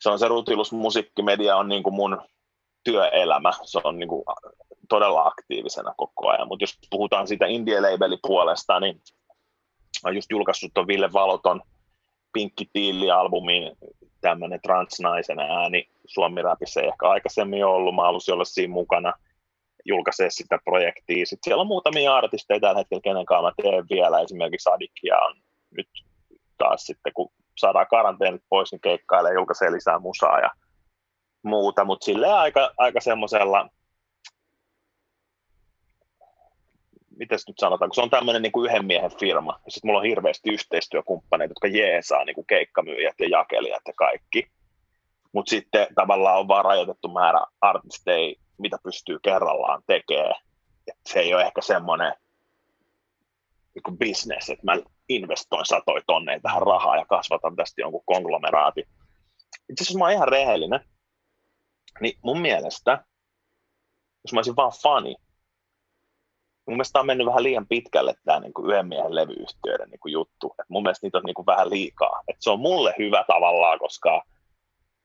se on se rutilus, musiikkimedia on niin kuin mun työelämä, se on niin kuin todella aktiivisena koko ajan, mutta jos puhutaan siitä indie labeli puolesta, niin olen just julkaissut tuon Ville Valoton Pinkki Tiili-albumin tämmöinen transnaisen ääni. Suomi-räpissä ei ehkä aikaisemmin ollut, mä halusin olla siinä mukana – julkaisee sitä projektia. Sitten siellä on muutamia artisteja tällä hetkellä, kenen kanssa mä teen vielä. Esimerkiksi Adikia on nyt taas sitten, kun saadaan karanteenit pois, niin keikkailee, julkaisee lisää musaa ja muuta, mutta silleen aika, aika semmoisella, miten nyt sanotaan, kun se on tämmöinen niin yhden miehen firma, ja sitten mulla on hirveästi yhteistyökumppaneita, jotka jeesaa niin kuin keikkamyyjät ja jakelijat ja kaikki, mutta sitten tavallaan on vaan rajoitettu määrä artisteja, mitä pystyy kerrallaan tekemään. Et se ei ole ehkä semmoinen niin business, että mä investoin satoi tonneja tähän rahaa ja kasvatan tästä jonkun konglomeraati. Itse asiassa mä oon ihan rehellinen, niin mun mielestä, jos mä olisin vaan fani, mun mielestä on mennyt vähän liian pitkälle tämä niin kuin yhden miehen levyyhtiöiden niin kuin juttu. Et mun mielestä niitä on niin kuin vähän liikaa. Et se on mulle hyvä tavallaan, koska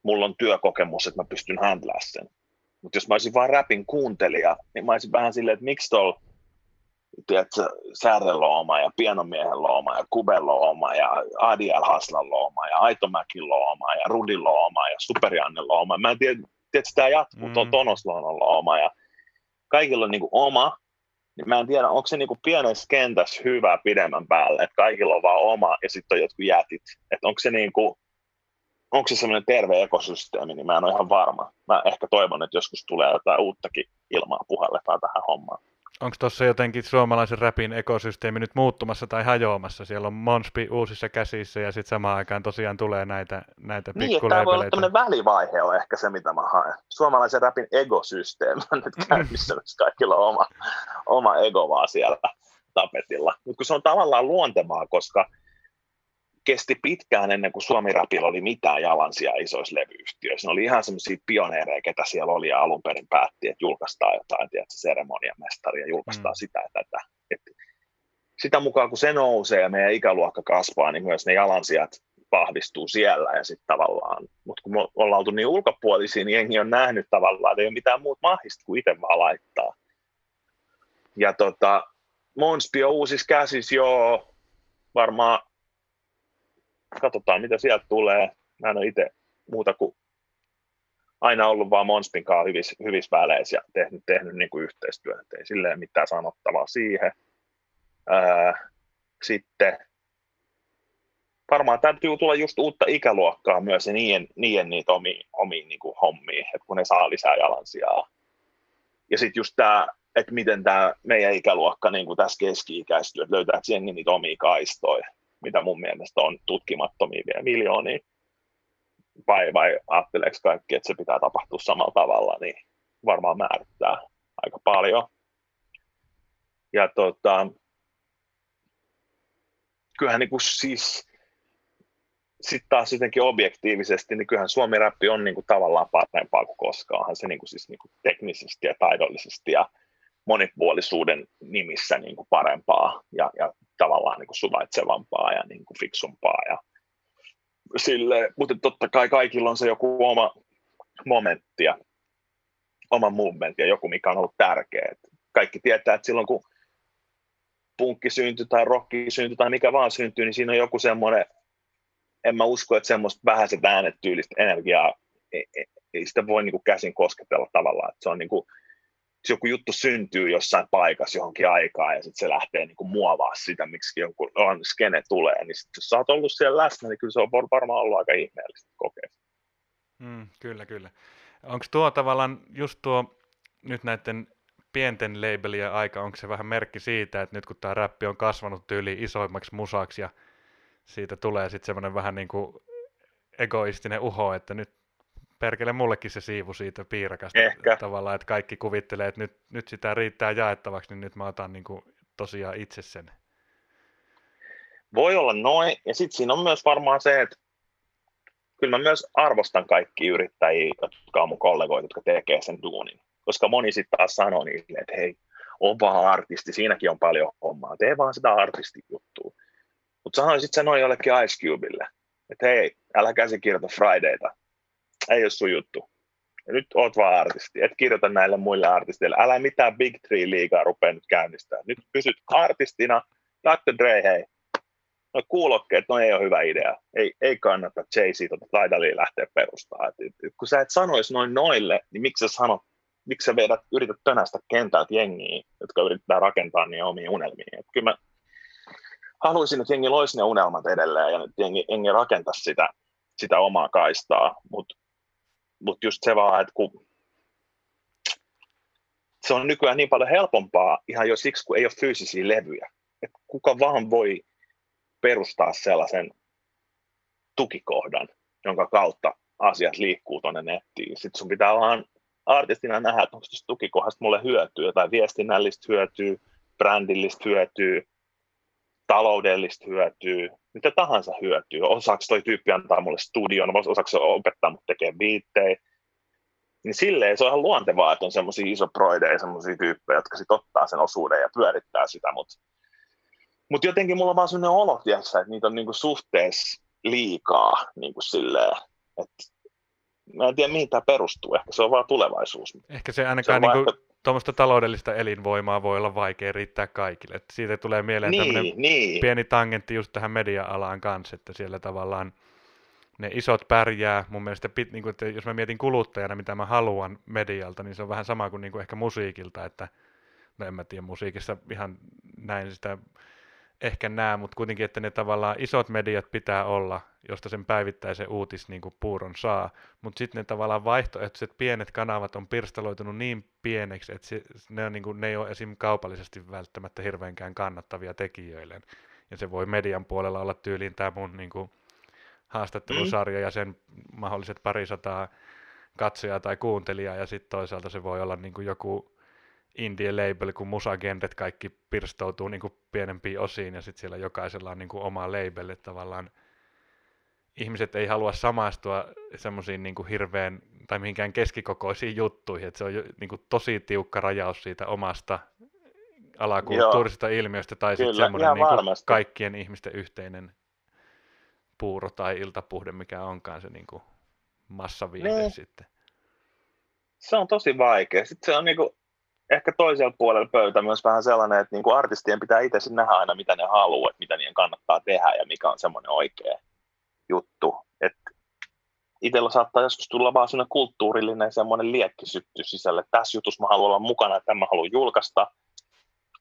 mulla on työkokemus, että mä pystyn handlaa sen. Mutta jos mä olisin vain räpin kuuntelija, niin mä olisin vähän silleen, että miksi tuolla tiedätkö, Särrellä on oma ja Pianomiehellä on oma ja Kubella on oma ja Adiel Haslalla on oma ja Aitomäkillä on oma ja Rudilla on oma ja Superiannella on oma. Mä en tiedä, tiedätkö, tämä jatkuu, mm. tuon on oma ja kaikilla on niin kuin oma, niin mä en tiedä, onko se niin kuin pienessä kentässä hyvä pidemmän päälle, että kaikilla on vaan oma ja sitten on jotkut jätit. Että onko se niin kuin, onko se semmoinen terve ekosysteemi, niin mä en ole ihan varma. Mä ehkä toivon, että joskus tulee jotain uuttakin ilmaa puhalletaan tähän hommaan. Onko tuossa jotenkin suomalaisen räpin ekosysteemi nyt muuttumassa tai hajoamassa? Siellä on Monspi uusissa käsissä ja sitten samaan aikaan tosiaan tulee näitä, näitä Niin, tämä voi olla tämmöinen välivaihe on ehkä se, mitä mä haen. Suomalaisen räpin ekosysteemi on nyt käynnissä, missä kaikilla on oma, oma ego vaan siellä tapetilla. Mutta kun se on tavallaan luontevaa, koska kesti pitkään ennen kuin Suomi Rapilla oli mitään jalansia isoissa levyyhtiöissä. Ne oli ihan semmoisia pioneereja, ketä siellä oli ja alun perin päätti, että julkaistaan jotain, tiedätkö, seremoniamestari ja julkaistaan mm. sitä ja tätä. Et sitä mukaan kun se nousee ja meidän ikäluokka kasvaa, niin myös ne jalansijat vahvistuu siellä ja sitten tavallaan, mutta kun me ollaan oltu niin ulkopuolisia, niin jengi on nähnyt tavallaan, että ei ole mitään muuta mahista kuin itse vaan laittaa. Ja tota, Monspi on uusis käsis, joo, varmaan katsotaan mitä sieltä tulee. Mä en ole itse muuta kuin aina ollut vaan Monspin kanssa hyvissä, hyvissä väleissä ja tehnyt, tehnyt niin kuin yhteistyötä. Ei silleen mitään sanottavaa siihen. Ää, sitten varmaan täytyy tulla just uutta ikäluokkaa myös ja niiden, niiden niitä omiin, omiin niin kuin hommiin, että kun ne saa lisää jalansijaa. Ja sitten just tämä, että miten tämä meidän ikäluokka niin kuin tässä keski-ikäistyy, että löytää jengi niitä omia kaistoja mitä mun mielestä on tutkimattomia vielä miljoonia, vai, vai ajatteleeko kaikki, että se pitää tapahtua samalla tavalla, niin varmaan määrittää aika paljon. Ja tota, kyllähän niin kuin siis, sitten taas jotenkin objektiivisesti, niin kyllähän Suomi-räppi on niin kuin tavallaan parempaa kuin koskaan. Onhan se niin kuin siis niin kuin teknisesti ja taidollisesti ja monipuolisuuden nimissä niin kuin parempaa ja, ja tavallaan niin kuin suvaitsevampaa ja niin kuin fiksumpaa. Ja sille, mutta totta kai kaikilla on se joku oma momentti ja oma movementti ja joku, mikä on ollut tärkeä. Kaikki tietää, että silloin kun punkki syntyi tai rokki syntyi tai mikä vaan syntyy, niin siinä on joku semmoinen, en mä usko, että semmoista vähäiset äänet tyylistä energiaa, ei, ei sitä voi niin kuin käsin kosketella tavallaan. Että se on niin kuin, joku juttu syntyy jossain paikassa johonkin aikaan ja sitten se lähtee niin kuin muovaa sitä, miksi joku on, skene tulee, niin sit, jos sä oot ollut siellä läsnä, niin kyllä se on varmaan ollut aika ihmeellistä kokea. Mm, kyllä, kyllä. Onko tuo tavallaan just tuo nyt näiden pienten labelien aika, onko se vähän merkki siitä, että nyt kun tämä räppi on kasvanut tyyli isoimmaksi musaksi ja siitä tulee sitten semmoinen vähän niin kuin egoistinen uho, että nyt perkele mullekin se siivu siitä piirakasta Ehkä. tavallaan, että kaikki kuvittelee, että nyt, nyt sitä riittää jaettavaksi, niin nyt mä otan niin kuin tosiaan itse sen. Voi olla noin, ja sitten siinä on myös varmaan se, että kyllä mä myös arvostan kaikki yrittäjiä, jotka on mun kollegoita, jotka tekee sen duunin. Koska moni sitten taas sanoo niille, että hei, on vaan artisti, siinäkin on paljon hommaa, tee vaan sitä artistijuttua. Mutta sanoisit sä noin jollekin Ice Cubelle, että hei, älä käsikirjoita Fridayta, ei ole sun juttu. Ja nyt oot vaan artisti, et kirjoita näille muille artisteille. Älä mitään Big Three liigaa rupea nyt käynnistää. Nyt pysyt artistina. Dr. Dre, hei. No kuulokkeet, no ei ole hyvä idea. Ei, ei kannata Jay-Z tuota Tidalia lähteä perustamaan. Et, et, kun sä et sanoisi noin noille, niin miksi sä sanot, miksi sä vedät, yrität tönästä kentältä jengiä, jotka yrittää rakentaa niin omia unelmia. Et kyllä mä haluaisin, että jengi loisi ne unelmat edelleen ja että jengi, jengi rakentaisi sitä, sitä omaa kaistaa, mutta mutta just se vaan, että kun se on nykyään niin paljon helpompaa ihan jo siksi, kun ei ole fyysisiä levyjä. Et kuka vaan voi perustaa sellaisen tukikohdan, jonka kautta asiat liikkuu tuonne nettiin. Sitten sun pitää vaan artistina nähdä, että onko tukikohdasta mulle hyötyä, tai viestinnällistä hyötyä, brändillistä hyötyä, taloudellista hyötyä, mitä tahansa hyötyä. Osaako toi tyyppi antaa mulle studion, osaako se opettaa mut tekemään biittejä. Niin silleen se on ihan luontevaa, että on semmoisia isoproideja, semmoisia tyyppejä, jotka sitten ottaa sen osuuden ja pyörittää sitä, mutta mut jotenkin mulla on vaan sellainen olo, tiiäksä, että niitä on niinku suhteessa liikaa niinku silleen, että mä en tiedä mihin tämä perustuu, ehkä se on vaan tulevaisuus. Ehkä se ainakaan se niinku, ehkä tuommoista taloudellista elinvoimaa voi olla vaikea riittää kaikille. Että siitä tulee mieleen niin, tämmöinen niin. pieni tangentti just tähän media-alaan kanssa, että siellä tavallaan ne isot pärjää. Mun mielestä, pit, niin kuin, että jos mä mietin kuluttajana, mitä mä haluan medialta, niin se on vähän sama kuin, niin kuin ehkä musiikilta, että no en mä tiedä, musiikissa ihan näin sitä ehkä näe, mutta kuitenkin, että ne tavallaan isot mediat pitää olla, josta sen päivittäisen uutis niin kuin puuron saa, mutta sitten ne tavallaan vaihtoehtoiset pienet kanavat on pirstaloitunut niin pieneksi, että se, ne, on, niin kuin, ne ei ole esim. kaupallisesti välttämättä hirveänkään kannattavia tekijöille. Ja se voi median puolella olla tyyliin tämä mun niin kuin, haastattelusarja ja sen mahdolliset parisataa katsojaa tai kuuntelijaa, ja sitten toisaalta se voi olla niin kuin joku indie label, kun musagenret kaikki pirstoutuu niin kuin pienempiin osiin ja sitten siellä jokaisella on niin kuin oma label, että tavallaan ihmiset ei halua samaistua semmoisiin niin kuin hirveän tai mihinkään keskikokoisiin juttuihin, että se on niin kuin tosi tiukka rajaus siitä omasta alakulttuurisesta Joo. ilmiöstä tai sitten semmoinen niin kuin kaikkien ihmisten yhteinen puuro tai iltapuhde, mikä onkaan se niin kuin massaviihde niin. sitten. Se on tosi vaikea. Sitten se on niin kuin, ehkä toisella puolella pöytä myös vähän sellainen, että niin kuin artistien pitää itse nähdä aina, mitä ne haluaa, että mitä niiden kannattaa tehdä ja mikä on semmoinen oikea juttu. Että itsellä saattaa joskus tulla vaan sellainen kulttuurillinen semmoinen liekkisytty sisälle. Tässä jutussa mä haluan olla mukana, että mä haluan julkaista.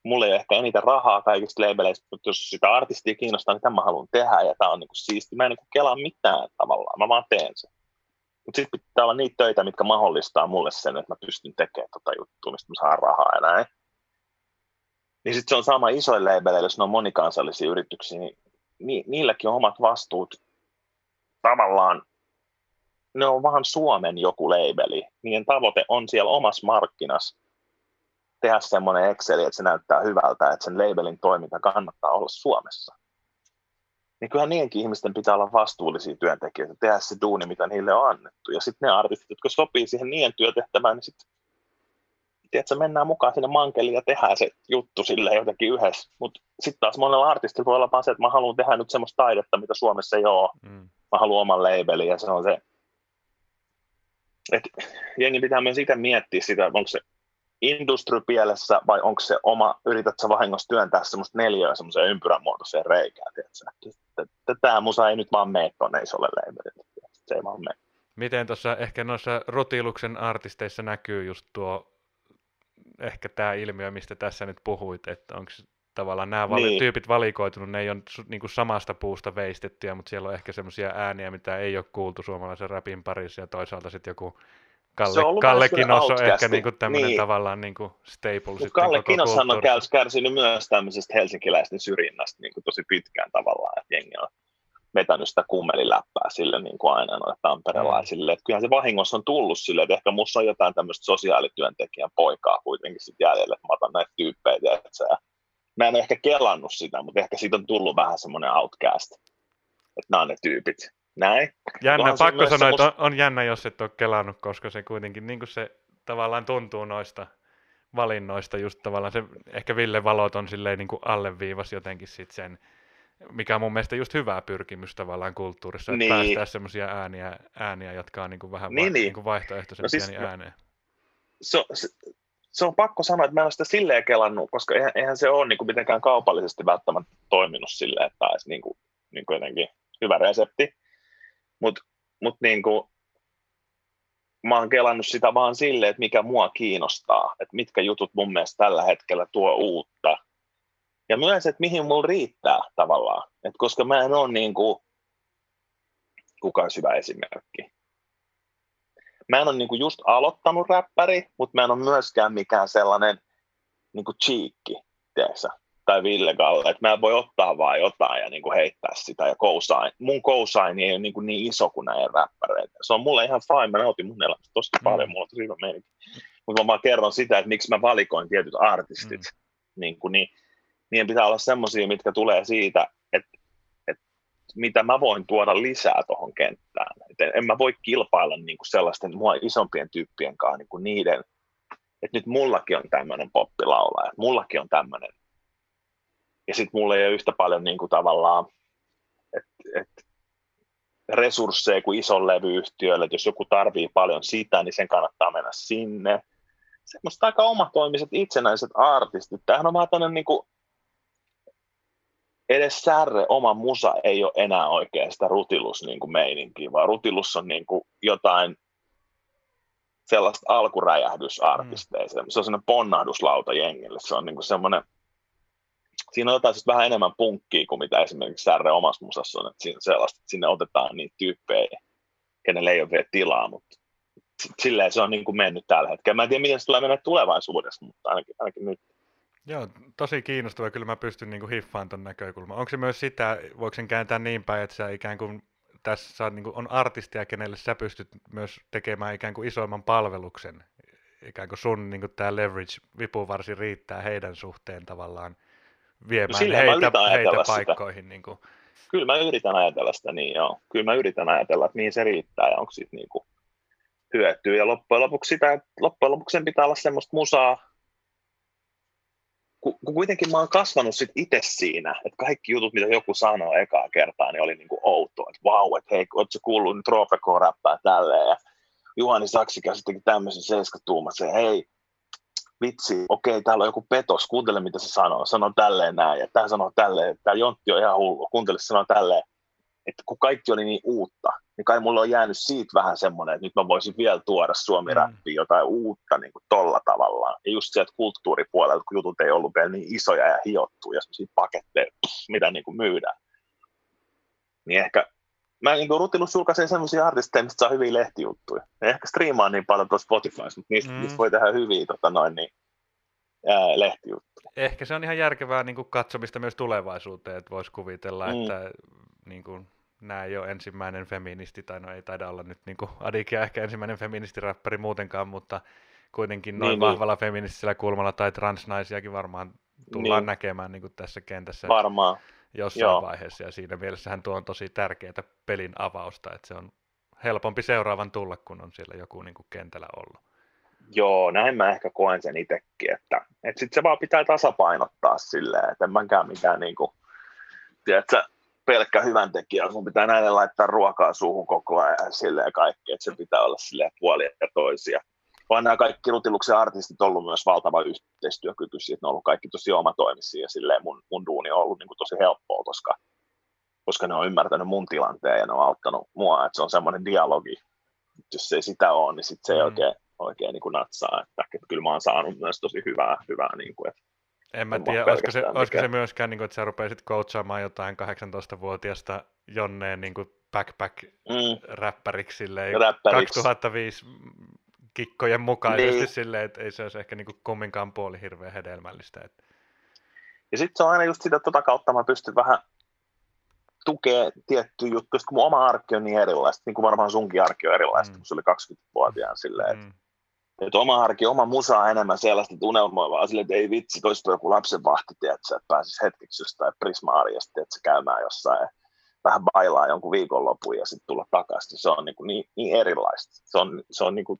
Mulla ei ole ehkä eniten rahaa kaikista labeleista, mutta jos sitä artistia kiinnostaa, niin tämä mä haluan tehdä ja tämä on niin kuin siisti. Mä en niin kelaa mitään tavallaan, mä vaan teen sen. Mutta sitten pitää olla niitä töitä, mitkä mahdollistaa mulle sen, että mä pystyn tekemään tota juttua, mistä mä saan rahaa ja näin. Niin sitten se on sama isoin labeleille, jos ne on monikansallisia yrityksiä, niin ni- niilläkin on omat vastuut tavallaan ne on vaan Suomen joku labeli. Niiden tavoite on siellä omassa markkinassa tehdä semmoinen Excel, että se näyttää hyvältä, että sen labelin toiminta kannattaa olla Suomessa. Niin kyllähän niidenkin ihmisten pitää olla vastuullisia työntekijöitä, tehdä se duuni, mitä niille on annettu. Ja sitten ne artistit, jotka sopii siihen niiden työtehtävään, niin sitten tiedätkö, mennään mukaan sinne mankeliin ja tehdään se juttu sille jotenkin yhdessä. Mutta sitten taas monella artistilla voi olla vaan se, että mä haluan tehdä nyt semmoista taidetta, mitä Suomessa ei ole. Mm. Mä haluan oman labelin ja se on se, että jengi pitää myös itse miettiä sitä, onko se industry pielessä vai onko se oma, yrität sä vahingossa työntää semmoista neljöä semmoiseen ympyrän muotoiseen reikään, Tämä musa ei nyt vaan mene tuonne isolle labelille, se ei vaan mene. Miten tuossa ehkä noissa rutiluksen artisteissa näkyy just tuo ehkä tämä ilmiö, mistä tässä nyt puhuit, että onko tavallaan nämä vali- niin. tyypit valikoitunut, ne ei ole niin kuin samasta puusta veistettyjä, mutta siellä on ehkä semmoisia ääniä, mitä ei ole kuultu suomalaisen rapin parissa, ja toisaalta sitten joku Kalle, Kalle Kinos on ehkä niinku tämmöinen niin. tavallaan niinku staple sitten Kalle Kinoshan on kärsinyt myös tämmöisestä helsinkiläisten syrjinnästä niin kuin tosi pitkään tavallaan, että jengi on vetänyt sitä kummeliläppää sille niin kuin aina noille tamperelaisille. Mm. kyllähän se vahingossa on tullut sille, että ehkä musta on jotain tämmöistä sosiaalityöntekijän poikaa kuitenkin sitten jäljellä, että mä otan näitä tyyppejä, että mä en ole ehkä kelannut sitä, mutta ehkä siitä on tullut vähän semmoinen outcast, että nämä on ne tyypit. Näin. Jännä, Onhan pakko sanoa, että on, on jännä, jos et ole kelannut, koska se kuitenkin niin kuin se tavallaan tuntuu noista valinnoista, just tavallaan se, ehkä Ville Valot on silleen niin kuin alleviivas jotenkin sit sen, mikä on mun mielestä just hyvää pyrkimys tavallaan kulttuurissa, että niin. päästään semmoisia ääniä, ääniä, jotka on niin kuin vähän niin, va- niin. Niin vaihtoehtoisempia no siis, niin ääneen. Se, se, se, on pakko sanoa, että mä en ole sitä silleen kelannut, koska eihän, eihän se ole niin kuin mitenkään kaupallisesti välttämättä toiminut silleen, että olisi niin kuin, niin kuin jotenkin hyvä resepti. Mutta mut niin mä oon kelannut sitä vaan silleen, että mikä mua kiinnostaa, että mitkä jutut mun mielestä tällä hetkellä tuo uutta. Ja myös, että mihin mulla riittää tavallaan. Et koska mä en ole niin kuin, kuka olisi hyvä esimerkki. Mä en ole niin kuin just aloittanut räppäri, mutta mä en ole myöskään mikään sellainen niin kuin cheekki, tiedätkö? tai Ville Galle, että mä voi ottaa vaan jotain ja niin kuin heittää sitä ja kousain. Mun kousaini ei ole niin, kuin niin iso kuin näiden räppäreitä. Se on mulle ihan fine, mä nautin mun elämästä tosi mm. paljon, mulla on tosi hyvä meininki. Mutta mä vaan kerron sitä, että miksi mä valikoin tietyt artistit, mm. niin, kuin, niin niiden pitää olla semmoisia, mitkä tulee siitä, että mitä mä voin tuoda lisää tuohon kenttään. Et en, en mä voi kilpailla niin kuin sellaisten mua isompien tyyppien kanssa niin kuin niiden, että nyt mullakin on tämmöinen poppilaula, että mullakin on tämmöinen ja sitten mulla ei ole yhtä paljon niin kuin tavallaan et, et resursseja kuin ison levyyhtiölle, että jos joku tarvii paljon sitä, niin sen kannattaa mennä sinne. Semmoista aika omatoimiset itsenäiset artistit. Tämähän on vähän tämmöinen niin kuin, edes särre, oma musa ei ole enää oikein sitä rutilus niin kuin meininkiä, vaan rutilus on niin kuin jotain sellaista alkuräjähdysartisteja. Mm. Se on sellainen ponnahduslauta jengille. Se on niin kuin semmoinen siinä on jotain vähän enemmän punkkia kuin mitä esimerkiksi Särre omassa musassa on, että siinä sellaista, että sinne otetaan niitä tyyppejä, kenelle ei ole vielä tilaa, mutta silleen se on niin kuin mennyt tällä hetkellä. Mä en tiedä, miten se tulee mennä tulevaisuudessa, mutta ainakin, ainakin nyt. Joo, tosi kiinnostava. Kyllä mä pystyn niin kuin hiffaan ton näkökulman. Onko se myös sitä, voiko sen kääntää niin päin, että sä ikään kuin tässä on, niin kuin, on artistia, kenelle sä pystyt myös tekemään ikään kuin isoimman palveluksen. Ikään kuin sun niin kuin tämä leverage vipuvarsi riittää heidän suhteen tavallaan viemään no heitä, heitä paikkoihin. Niin kuin. Kyllä mä yritän ajatella sitä niin, joo. Kyllä mä yritän ajatella, että mihin se riittää ja onko siitä niin kuin hyötyä. Ja loppujen lopuksi, sitä, loppujen lopuksi sen pitää olla semmoista musaa, kun kuitenkin mä oon kasvanut sit itse siinä, että kaikki jutut, mitä joku sanoo ekaa kertaa, niin oli niinku outoa, että vau, että hei, ootko kuullut, nyt räppää tälleen, ja Juhani Saksikäs teki tämmöisen seiskatuumassa, hei, vitsi, okei, täällä on joku petos, kuuntele mitä se sanoo, sanoo tälleen näin, ja tämä sanoo tälleen, tämä Jontti on ihan hullu, kuuntele sanoo tälleen, että kun kaikki oli niin uutta, niin kai mulla on jäänyt siitä vähän semmoinen, että nyt mä voisin vielä tuoda suomi-räppiin mm. jotain uutta niin kuin tolla tavalla. Ja just sieltä kulttuuripuolelta, kun jutut ei ollut vielä niin isoja ja hiottuja, semmoisia paketteja, mitä niin kuin myydään. Niin ehkä mä niin kuin rutilus julkaisee sellaisia artisteja, mistä saa hyviä lehtijuttuja. Ja ehkä striimaa niin paljon tuossa Spotifyssa, mutta niistä, mm. niistä voi tehdä hyviä tota noin, niin, ää, lehtijuttuja. Ehkä se on ihan järkevää niin kuin katsomista myös tulevaisuuteen, että voisi kuvitella, mm. että niin kuin, nämä ei ole ensimmäinen feministi, tai no ei taida olla nyt niin Adikia ehkä ensimmäinen feministiräppäri muutenkaan, mutta kuitenkin noin niin, niin. vahvalla niin. feministisellä kulmalla tai transnaisiakin varmaan tullaan niin. näkemään niin kuin tässä kentässä varmaan. jossain Joo. vaiheessa, ja siinä mielessähän tuo on tosi tärkeää pelin avausta, että se on helpompi seuraavan tulla, kun on siellä joku niin kuin kentällä ollut. Joo, näin mä ehkä koen sen itsekin, että, että sitten se vaan pitää tasapainottaa silleen, että en mäkään mitään niin kuin, tiedätkö, pelkkä hyvän tekijä, sun pitää näille laittaa ruokaa suuhun koko ajan silleen kaikki, että se pitää olla silleen puolia ja toisia. Vaan nämä kaikki Rutiluksen artistit on ollut myös valtava yhteistyökykyisiä, että ne on ollut kaikki tosi omatoimisia ja silleen mun, mun duuni on ollut niin kuin tosi helppoa, koska, koska ne on ymmärtänyt mun tilanteen ja ne on auttanut mua, että se on semmoinen dialogi. Jos ei sitä ole, niin sit se ei mm. oikein, oikein niin kuin natsaa, että, että kyllä mä oon saanut myös tosi hyvää, hyvää niin kuin, että en mä tiedä, olisiko se, olisiko se myöskään, niin kuin, että sä rupeisit coachaamaan jotain 18-vuotiaasta Jonneen niin kuin backpack-räppäriksi mm. 2005 kikkojen mukaisesti niin. silleen, että ei se olisi ehkä niin kuin kumminkaan puoli hirveän hedelmällistä. Että... Ja sitten se on aina just sitä tota kautta mä pystyn vähän tukea tiettyjä juttuja, kun mun oma arki on niin erilaista, niin kuin varmaan sunkin arki on erilaista, mm. kun se oli 20-vuotiaan silleen, mm. Että että oma arki, oma musa on enemmän sellaista, että unelmoi vaan silleen, että ei vitsi, toista joku lapsenvahti, tiedätkö, että pääsisi hetkeksi jostain Prisma-arjesta, tiedätkö, käymään jossain vähän bailaa jonkun viikonlopun ja sitten tulla takaisin. Se on niin, kuin niin, niin erilaista. Se on, se on niin kuin,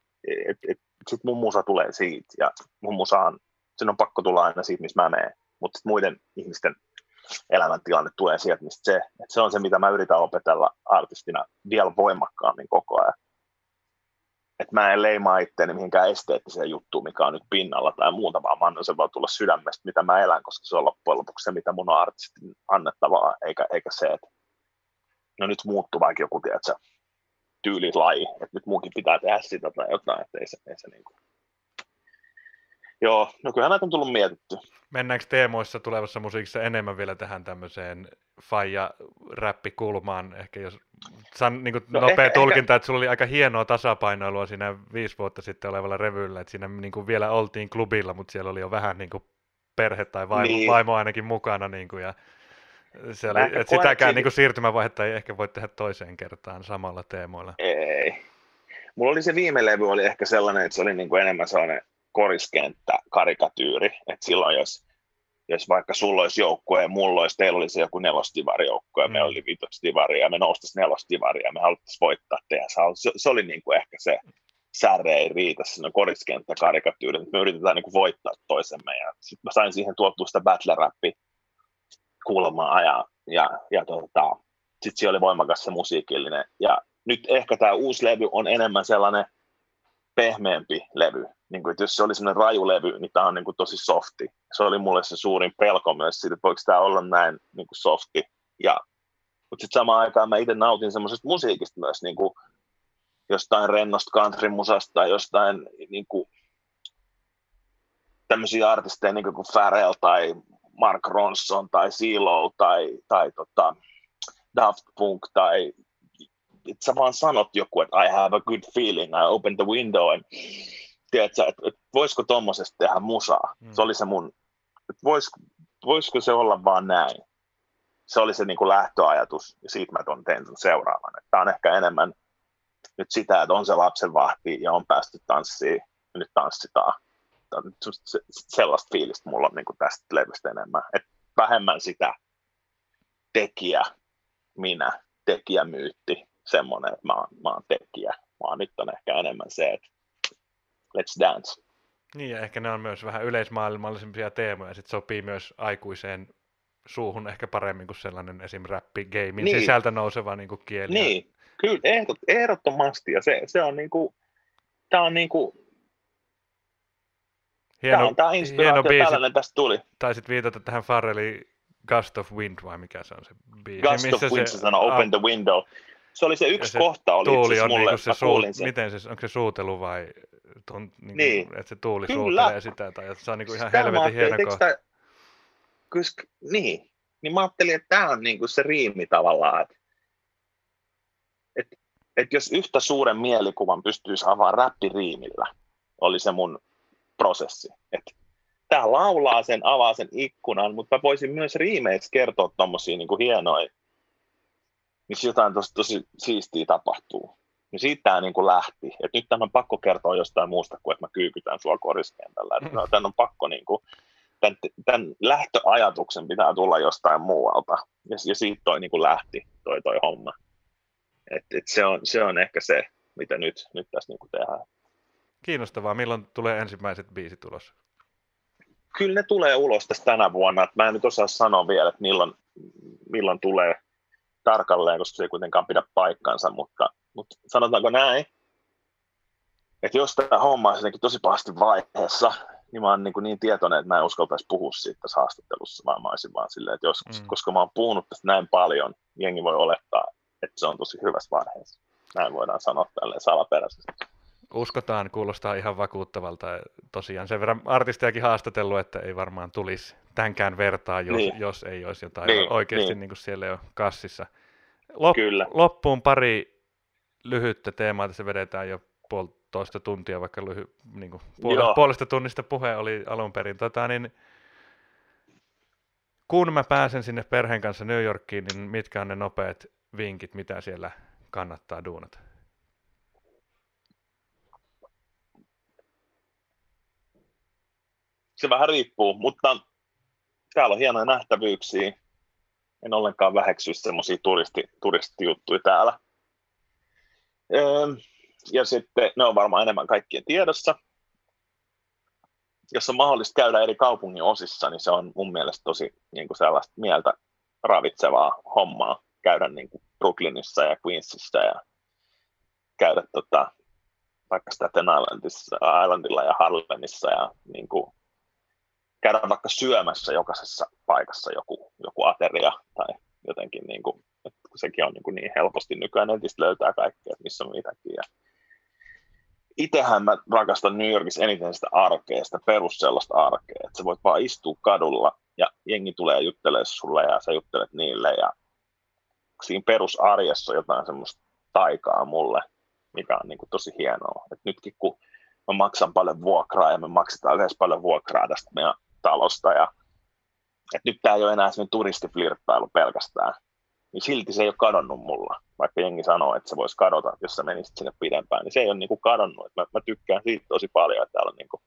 et, et, sit mun musa tulee siitä ja mun musa on, sen on pakko tulla aina siitä, missä mä menen. Mutta muiden ihmisten elämäntilanne tulee sieltä, mistä se, että se on se, mitä mä yritän opetella artistina vielä voimakkaammin koko ajan että mä en leimaa itseäni mihinkään esteettiseen juttuun, mikä on nyt pinnalla tai muuta, vaan mä annan sen vaan tulla sydämestä, mitä mä elän, koska se on loppujen lopuksi se, mitä mun on artistin annettavaa, eikä, eikä se, että no nyt muuttuu vaikka joku, tiedätkö, tyylilaji, että nyt muukin pitää tehdä sitä tai jotain, että ei se, ei se niin kuin... Joo, no kyllä näitä on tullut mietitty. Mennäänkö teemoissa tulevassa musiikissa enemmän vielä tähän tämmöiseen faija-räppikulmaan, ehkä jos san, niin no, nopea ehkä, tulkinta, ehkä. että sulla oli aika hienoa tasapainoilua siinä viisi vuotta sitten olevalla revyllä, että siinä niin kuin vielä oltiin klubilla, mutta siellä oli jo vähän niin kuin perhe tai vaimo, niin. vaimo ainakin mukana, niin kuin, ja se oli, että sitäkään siinä... niin kuin siirtymävaihetta ei ehkä voi tehdä toiseen kertaan samalla teemoilla. Ei. Mulla oli se viime levy oli ehkä sellainen, että se oli niin kuin enemmän sellainen koriskenttä karikatyyri, että silloin jos jos vaikka sulla olisi joukkue ja mulla olisi, teillä olisi joku nelostivarijoukko ja mm. meillä oli viitostivari ja me noustaisiin nelostivari ja me haluttaisiin voittaa tehdä. Se, se oli niin kuin ehkä se särre ei riitä sinne koriskenttä karikatyyri, me yritetään niin kuin voittaa toisemme ja sitten mä sain siihen tuottua sitä battle rappi kulmaa ja, ja, ja tota, sitten siellä oli voimakas se musiikillinen ja nyt ehkä tämä uusi levy on enemmän sellainen pehmeämpi levy. Niin kuin, että jos se oli semmoinen rajulevy, niin tämä on niin kuin tosi softi. Se oli mulle se suurin pelko myös siitä, että voiko tämä olla näin niin kuin softi. Ja, mutta sitten samaan aikaan mä itse nautin semmoisesta musiikista myös, niin kuin jostain rennosta country-musasta tai jostain niin kuin, tämmöisiä artisteja niin kuin Pharrell tai Mark Ronson tai CeeLo tai, tai tota, Daft Punk tai että sä vaan sanot joku, että I have a good feeling, I open the window, and tiedätkö, että, että voisiko tuommoisesta tehdä musaa. Mm. Se oli se mun, että vois, voisiko se olla vaan näin. Se oli se niin kuin lähtöajatus, ja siitä mä ton tein sen seuraavan. Tämä on ehkä enemmän nyt sitä, että on se lapsen vahti ja on päästy tanssiin, ja nyt tanssitaan. Se, sellaista fiilistä mulla on niin kuin tästä levystä enemmän. Et vähemmän sitä tekijä, minä, tekijämyytti, semmoinen, että mä mä oon tekijä, vaan nyt on ehkä enemmän se, että let's dance. Niin, ja ehkä ne on myös vähän yleismaailmallisempia teemoja, sitten sopii myös aikuiseen suuhun ehkä paremmin kuin sellainen esim. räppi, gamein niin. sisältä nouseva niin kuin kieli. Niin, kyllä, ehdot, ehdottomasti, ja se, se on niin kuin, tämä on niin kuin, Hieno, tämä on tämä inspiraatio, hieno biisi. tällainen tästä tuli. Taisit viitata tähän Farrelli Gust of Wind, vai mikä se on se biisi? Gust of Wind, se, se sanoo Open the Window se oli se yksi se kohta, oli tuuli on mulle, niin se suu, sen. miten se, onko se suutelu vai tunt, niin niin. Kuin, että se tuuli Kyllä. suutelee sitä, tai että se on niin kuin ihan Sitä helvetin hieno kohta. Sitä, koska, niin, niin mä ajattelin, että tämä on niin kuin se riimi tavallaan, että, että, että jos yhtä suuren mielikuvan pystyisi avaamaan räppiriimillä, oli se mun prosessi. Että tämä laulaa sen, avaa sen ikkunan, mutta mä voisin myös riimeissä kertoa tuommoisia niin hienoja missä jotain tosi, tosi siistiä tapahtuu. Niin siitä tämä niin kuin lähti. Et nyt tämä on pakko kertoa jostain muusta kuin, että mä kyykytän sua koriskentällä. Mm. No, tämän on pakko, niin kuin, tämän, tämän lähtöajatuksen pitää tulla jostain muualta. Ja, ja siitä toi niin kuin lähti toi, toi homma. Et, et se, on, se on ehkä se, mitä nyt, nyt tässä niin kuin tehdään. Kiinnostavaa. Milloin tulee ensimmäiset biisit ulos? Kyllä ne tulee ulos tässä tänä vuonna. Mä en nyt osaa sanoa vielä, että milloin, milloin tulee tarkalleen, koska se ei kuitenkaan pidä paikkansa, mutta, mutta sanotaanko näin, että jos tämä homma olisi tosi pahasti vaiheessa, niin mä oon niin, niin tietoinen, että mä en uskaltaisi puhua siitä tässä haastattelussa, vaan mä olisin vaan silleen, että jos, mm. koska mä oon puhunut tästä näin paljon, jengi voi olettaa, että se on tosi hyvässä vaiheessa. Näin voidaan sanoa tälleen salaperäisesti. Uskotaan, kuulostaa ihan vakuuttavalta. Tosiaan sen verran artistejakin haastatellut, että ei varmaan tulisi tämänkään vertaa, jos, niin. jos ei olisi jotain niin, oikeasti niin. Niin kuin siellä jo kassissa. Lop, Kyllä. Loppuun pari lyhyttä teemaa, tässä vedetään jo puolitoista tuntia, vaikka lyhy, niin kuin puol- puolesta tunnista puhe oli alun perin. Tota, niin, kun mä pääsen sinne perheen kanssa New Yorkiin, niin mitkä on ne nopeat vinkit, mitä siellä kannattaa duunata? Se vähän riippuu, mutta täällä on hienoja nähtävyyksiä. En ollenkaan väheksy semmoisia turisti, turistijuttuja täällä. Ja sitten ne on varmaan enemmän kaikkien tiedossa. Jos on mahdollista käydä eri kaupungin osissa, niin se on mun mielestä tosi niin kuin sellaista mieltä ravitsevaa hommaa käydä niin kuin Brooklynissa ja Queensissa ja käydä tota, vaikka Staten Islandilla ja Harlemissa ja niin kuin, käydä vaikka syömässä jokaisessa paikassa joku, joku ateria tai jotenkin, niin kuin, että sekin on niin, kuin niin helposti nykyään netistä löytää kaikkea, että missä on mitäkin. Itsehän mä rakastan New Yorkissa eniten sitä arkea, sitä perus sellaista arkea, että sä voit vaan istua kadulla ja jengi tulee juttelemaan sulle ja sä juttelet niille ja siinä perusarjessa jotain semmoista taikaa mulle, mikä on niin kuin tosi hienoa. Et nytkin kun mä maksan paljon vuokraa ja me maksetaan yhdessä paljon vuokraa tästä meidän talosta ja että nyt tämä ei ole enää semmoinen turistiflirttailu pelkästään, niin silti se ei ole kadonnut mulla. Vaikka jengi sanoo, että se voisi kadota, jos sä menisit sinne pidempään, niin se ei ole niin kuin kadonnut. Mä, mä tykkään siitä tosi paljon, että täällä on niin kuin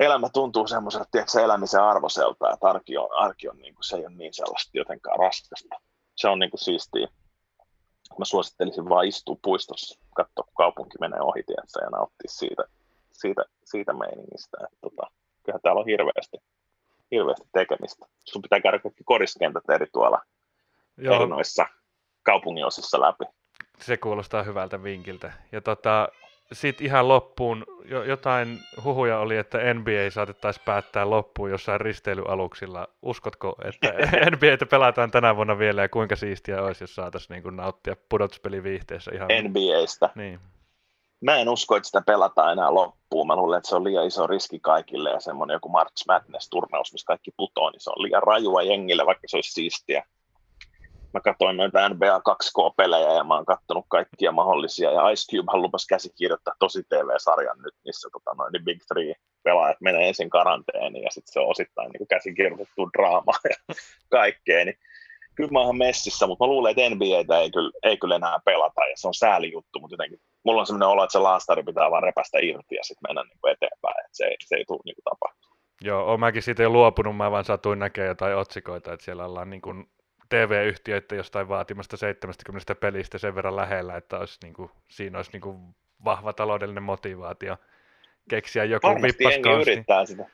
elämä tuntuu semmoiselta, tiedätkö, elämisen arvoselta, että arki on, arki on niin kuin, se ei ole niin sellaista jotenkaan raskasta. Se on niin kuin siistiä. Mä suosittelisin vaan istua puistossa, katsoa, kun kaupunki menee ohi, tiedätkö, ja nauttia siitä, siitä, siitä meiningistä. Että, tota, kyllähän täällä on hirveästi, hirveästi tekemistä. Sun pitää käydä kaikki koriskentät eri tuolla Joo. eri noissa kaupunginosissa läpi. Se kuulostaa hyvältä vinkiltä. Ja tota, sitten ihan loppuun, jo, jotain huhuja oli, että NBA saatettaisiin päättää loppuun jossain risteilyaluksilla. Uskotko, että NBAtä pelataan tänä vuonna vielä ja kuinka siistiä olisi, jos saataisiin niin nauttia pudotuspeliviihteessä ihan... NBAstä? Niin. Mä en usko, että sitä pelataan enää loppuun. Mä luulen, että se on liian iso riski kaikille ja semmoinen joku March Madness-turnaus, missä kaikki putoo, niin se on liian rajua jengille, vaikka se olisi siistiä mä katsoin noita NBA 2K-pelejä ja mä oon katsonut kaikkia mahdollisia. Ja Ice Cube lupasi käsikirjoittaa tosi TV-sarjan nyt, missä tota, noin, niin Big Three pelaajat menee ensin karanteeniin ja sitten se on osittain niin käsikirjoitettu draama ja kaikkea. Niin kyllä mä oon messissä, mutta mä luulen, että NBAtä ei kyllä, ei kyllä enää pelata ja se on sääli juttu, mutta jotenkin mulla on sellainen olo, että se laastari pitää vaan repästä irti ja sitten mennä niin kuin eteenpäin, että se, se ei tule niin kuin tapahtumaan. Joo, oon mäkin siitä jo luopunut, mä vaan satuin näkemään jotain otsikoita, että siellä ollaan niin kuin TV-yhtiöiden jostain vaatimasta 70 pelistä sen verran lähellä, että olisi, niin kuin, siinä olisi niin kuin, vahva taloudellinen motivaatio keksiä joku vippaskausi. yrittää sitä.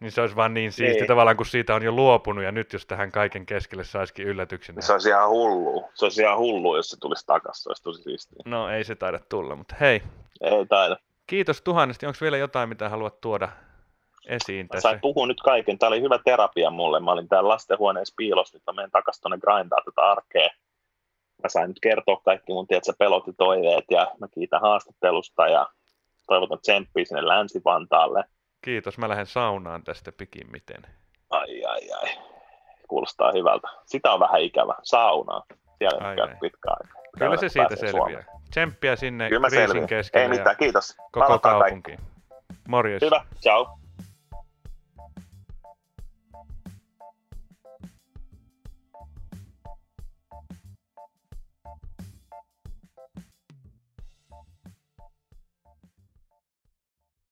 Niin se olisi vaan niin siisti niin. tavallaan, kun siitä on jo luopunut, ja nyt jos tähän kaiken keskelle saisikin yllätyksen. Se olisi ihan hullu. Se olisi ihan hullu, jos se tulisi takaisin. Se olisi tosi siistiä. No ei se taida tulla, mutta hei. Ei taida. Kiitos tuhannesti. Onko vielä jotain, mitä haluat tuoda esiin tässä. Sain puhua nyt kaiken. Tämä oli hyvä terapia mulle. Mä olin täällä lastenhuoneessa piilossa, nyt mä menen takaisin tuonne grindaa tätä arkea. Mä sain nyt kertoa kaikki mun tiedätkö, pelot ja toiveet ja mä kiitän haastattelusta ja toivotan tsemppiä sinne Länsi-Vantaalle. Kiitos, mä lähden saunaan tästä pikimmiten. Ai ai ai, kuulostaa hyvältä. Sitä on vähän ikävä, saunaa. Siellä ai, ei pitkään aikaa. Kyllä se siitä selviää. Suomeen. Tsemppiä sinne Kyllä kriisin keskelle Ei mitään, kiitos. Koko kaupunkiin. Morjes. Hyvä, ciao.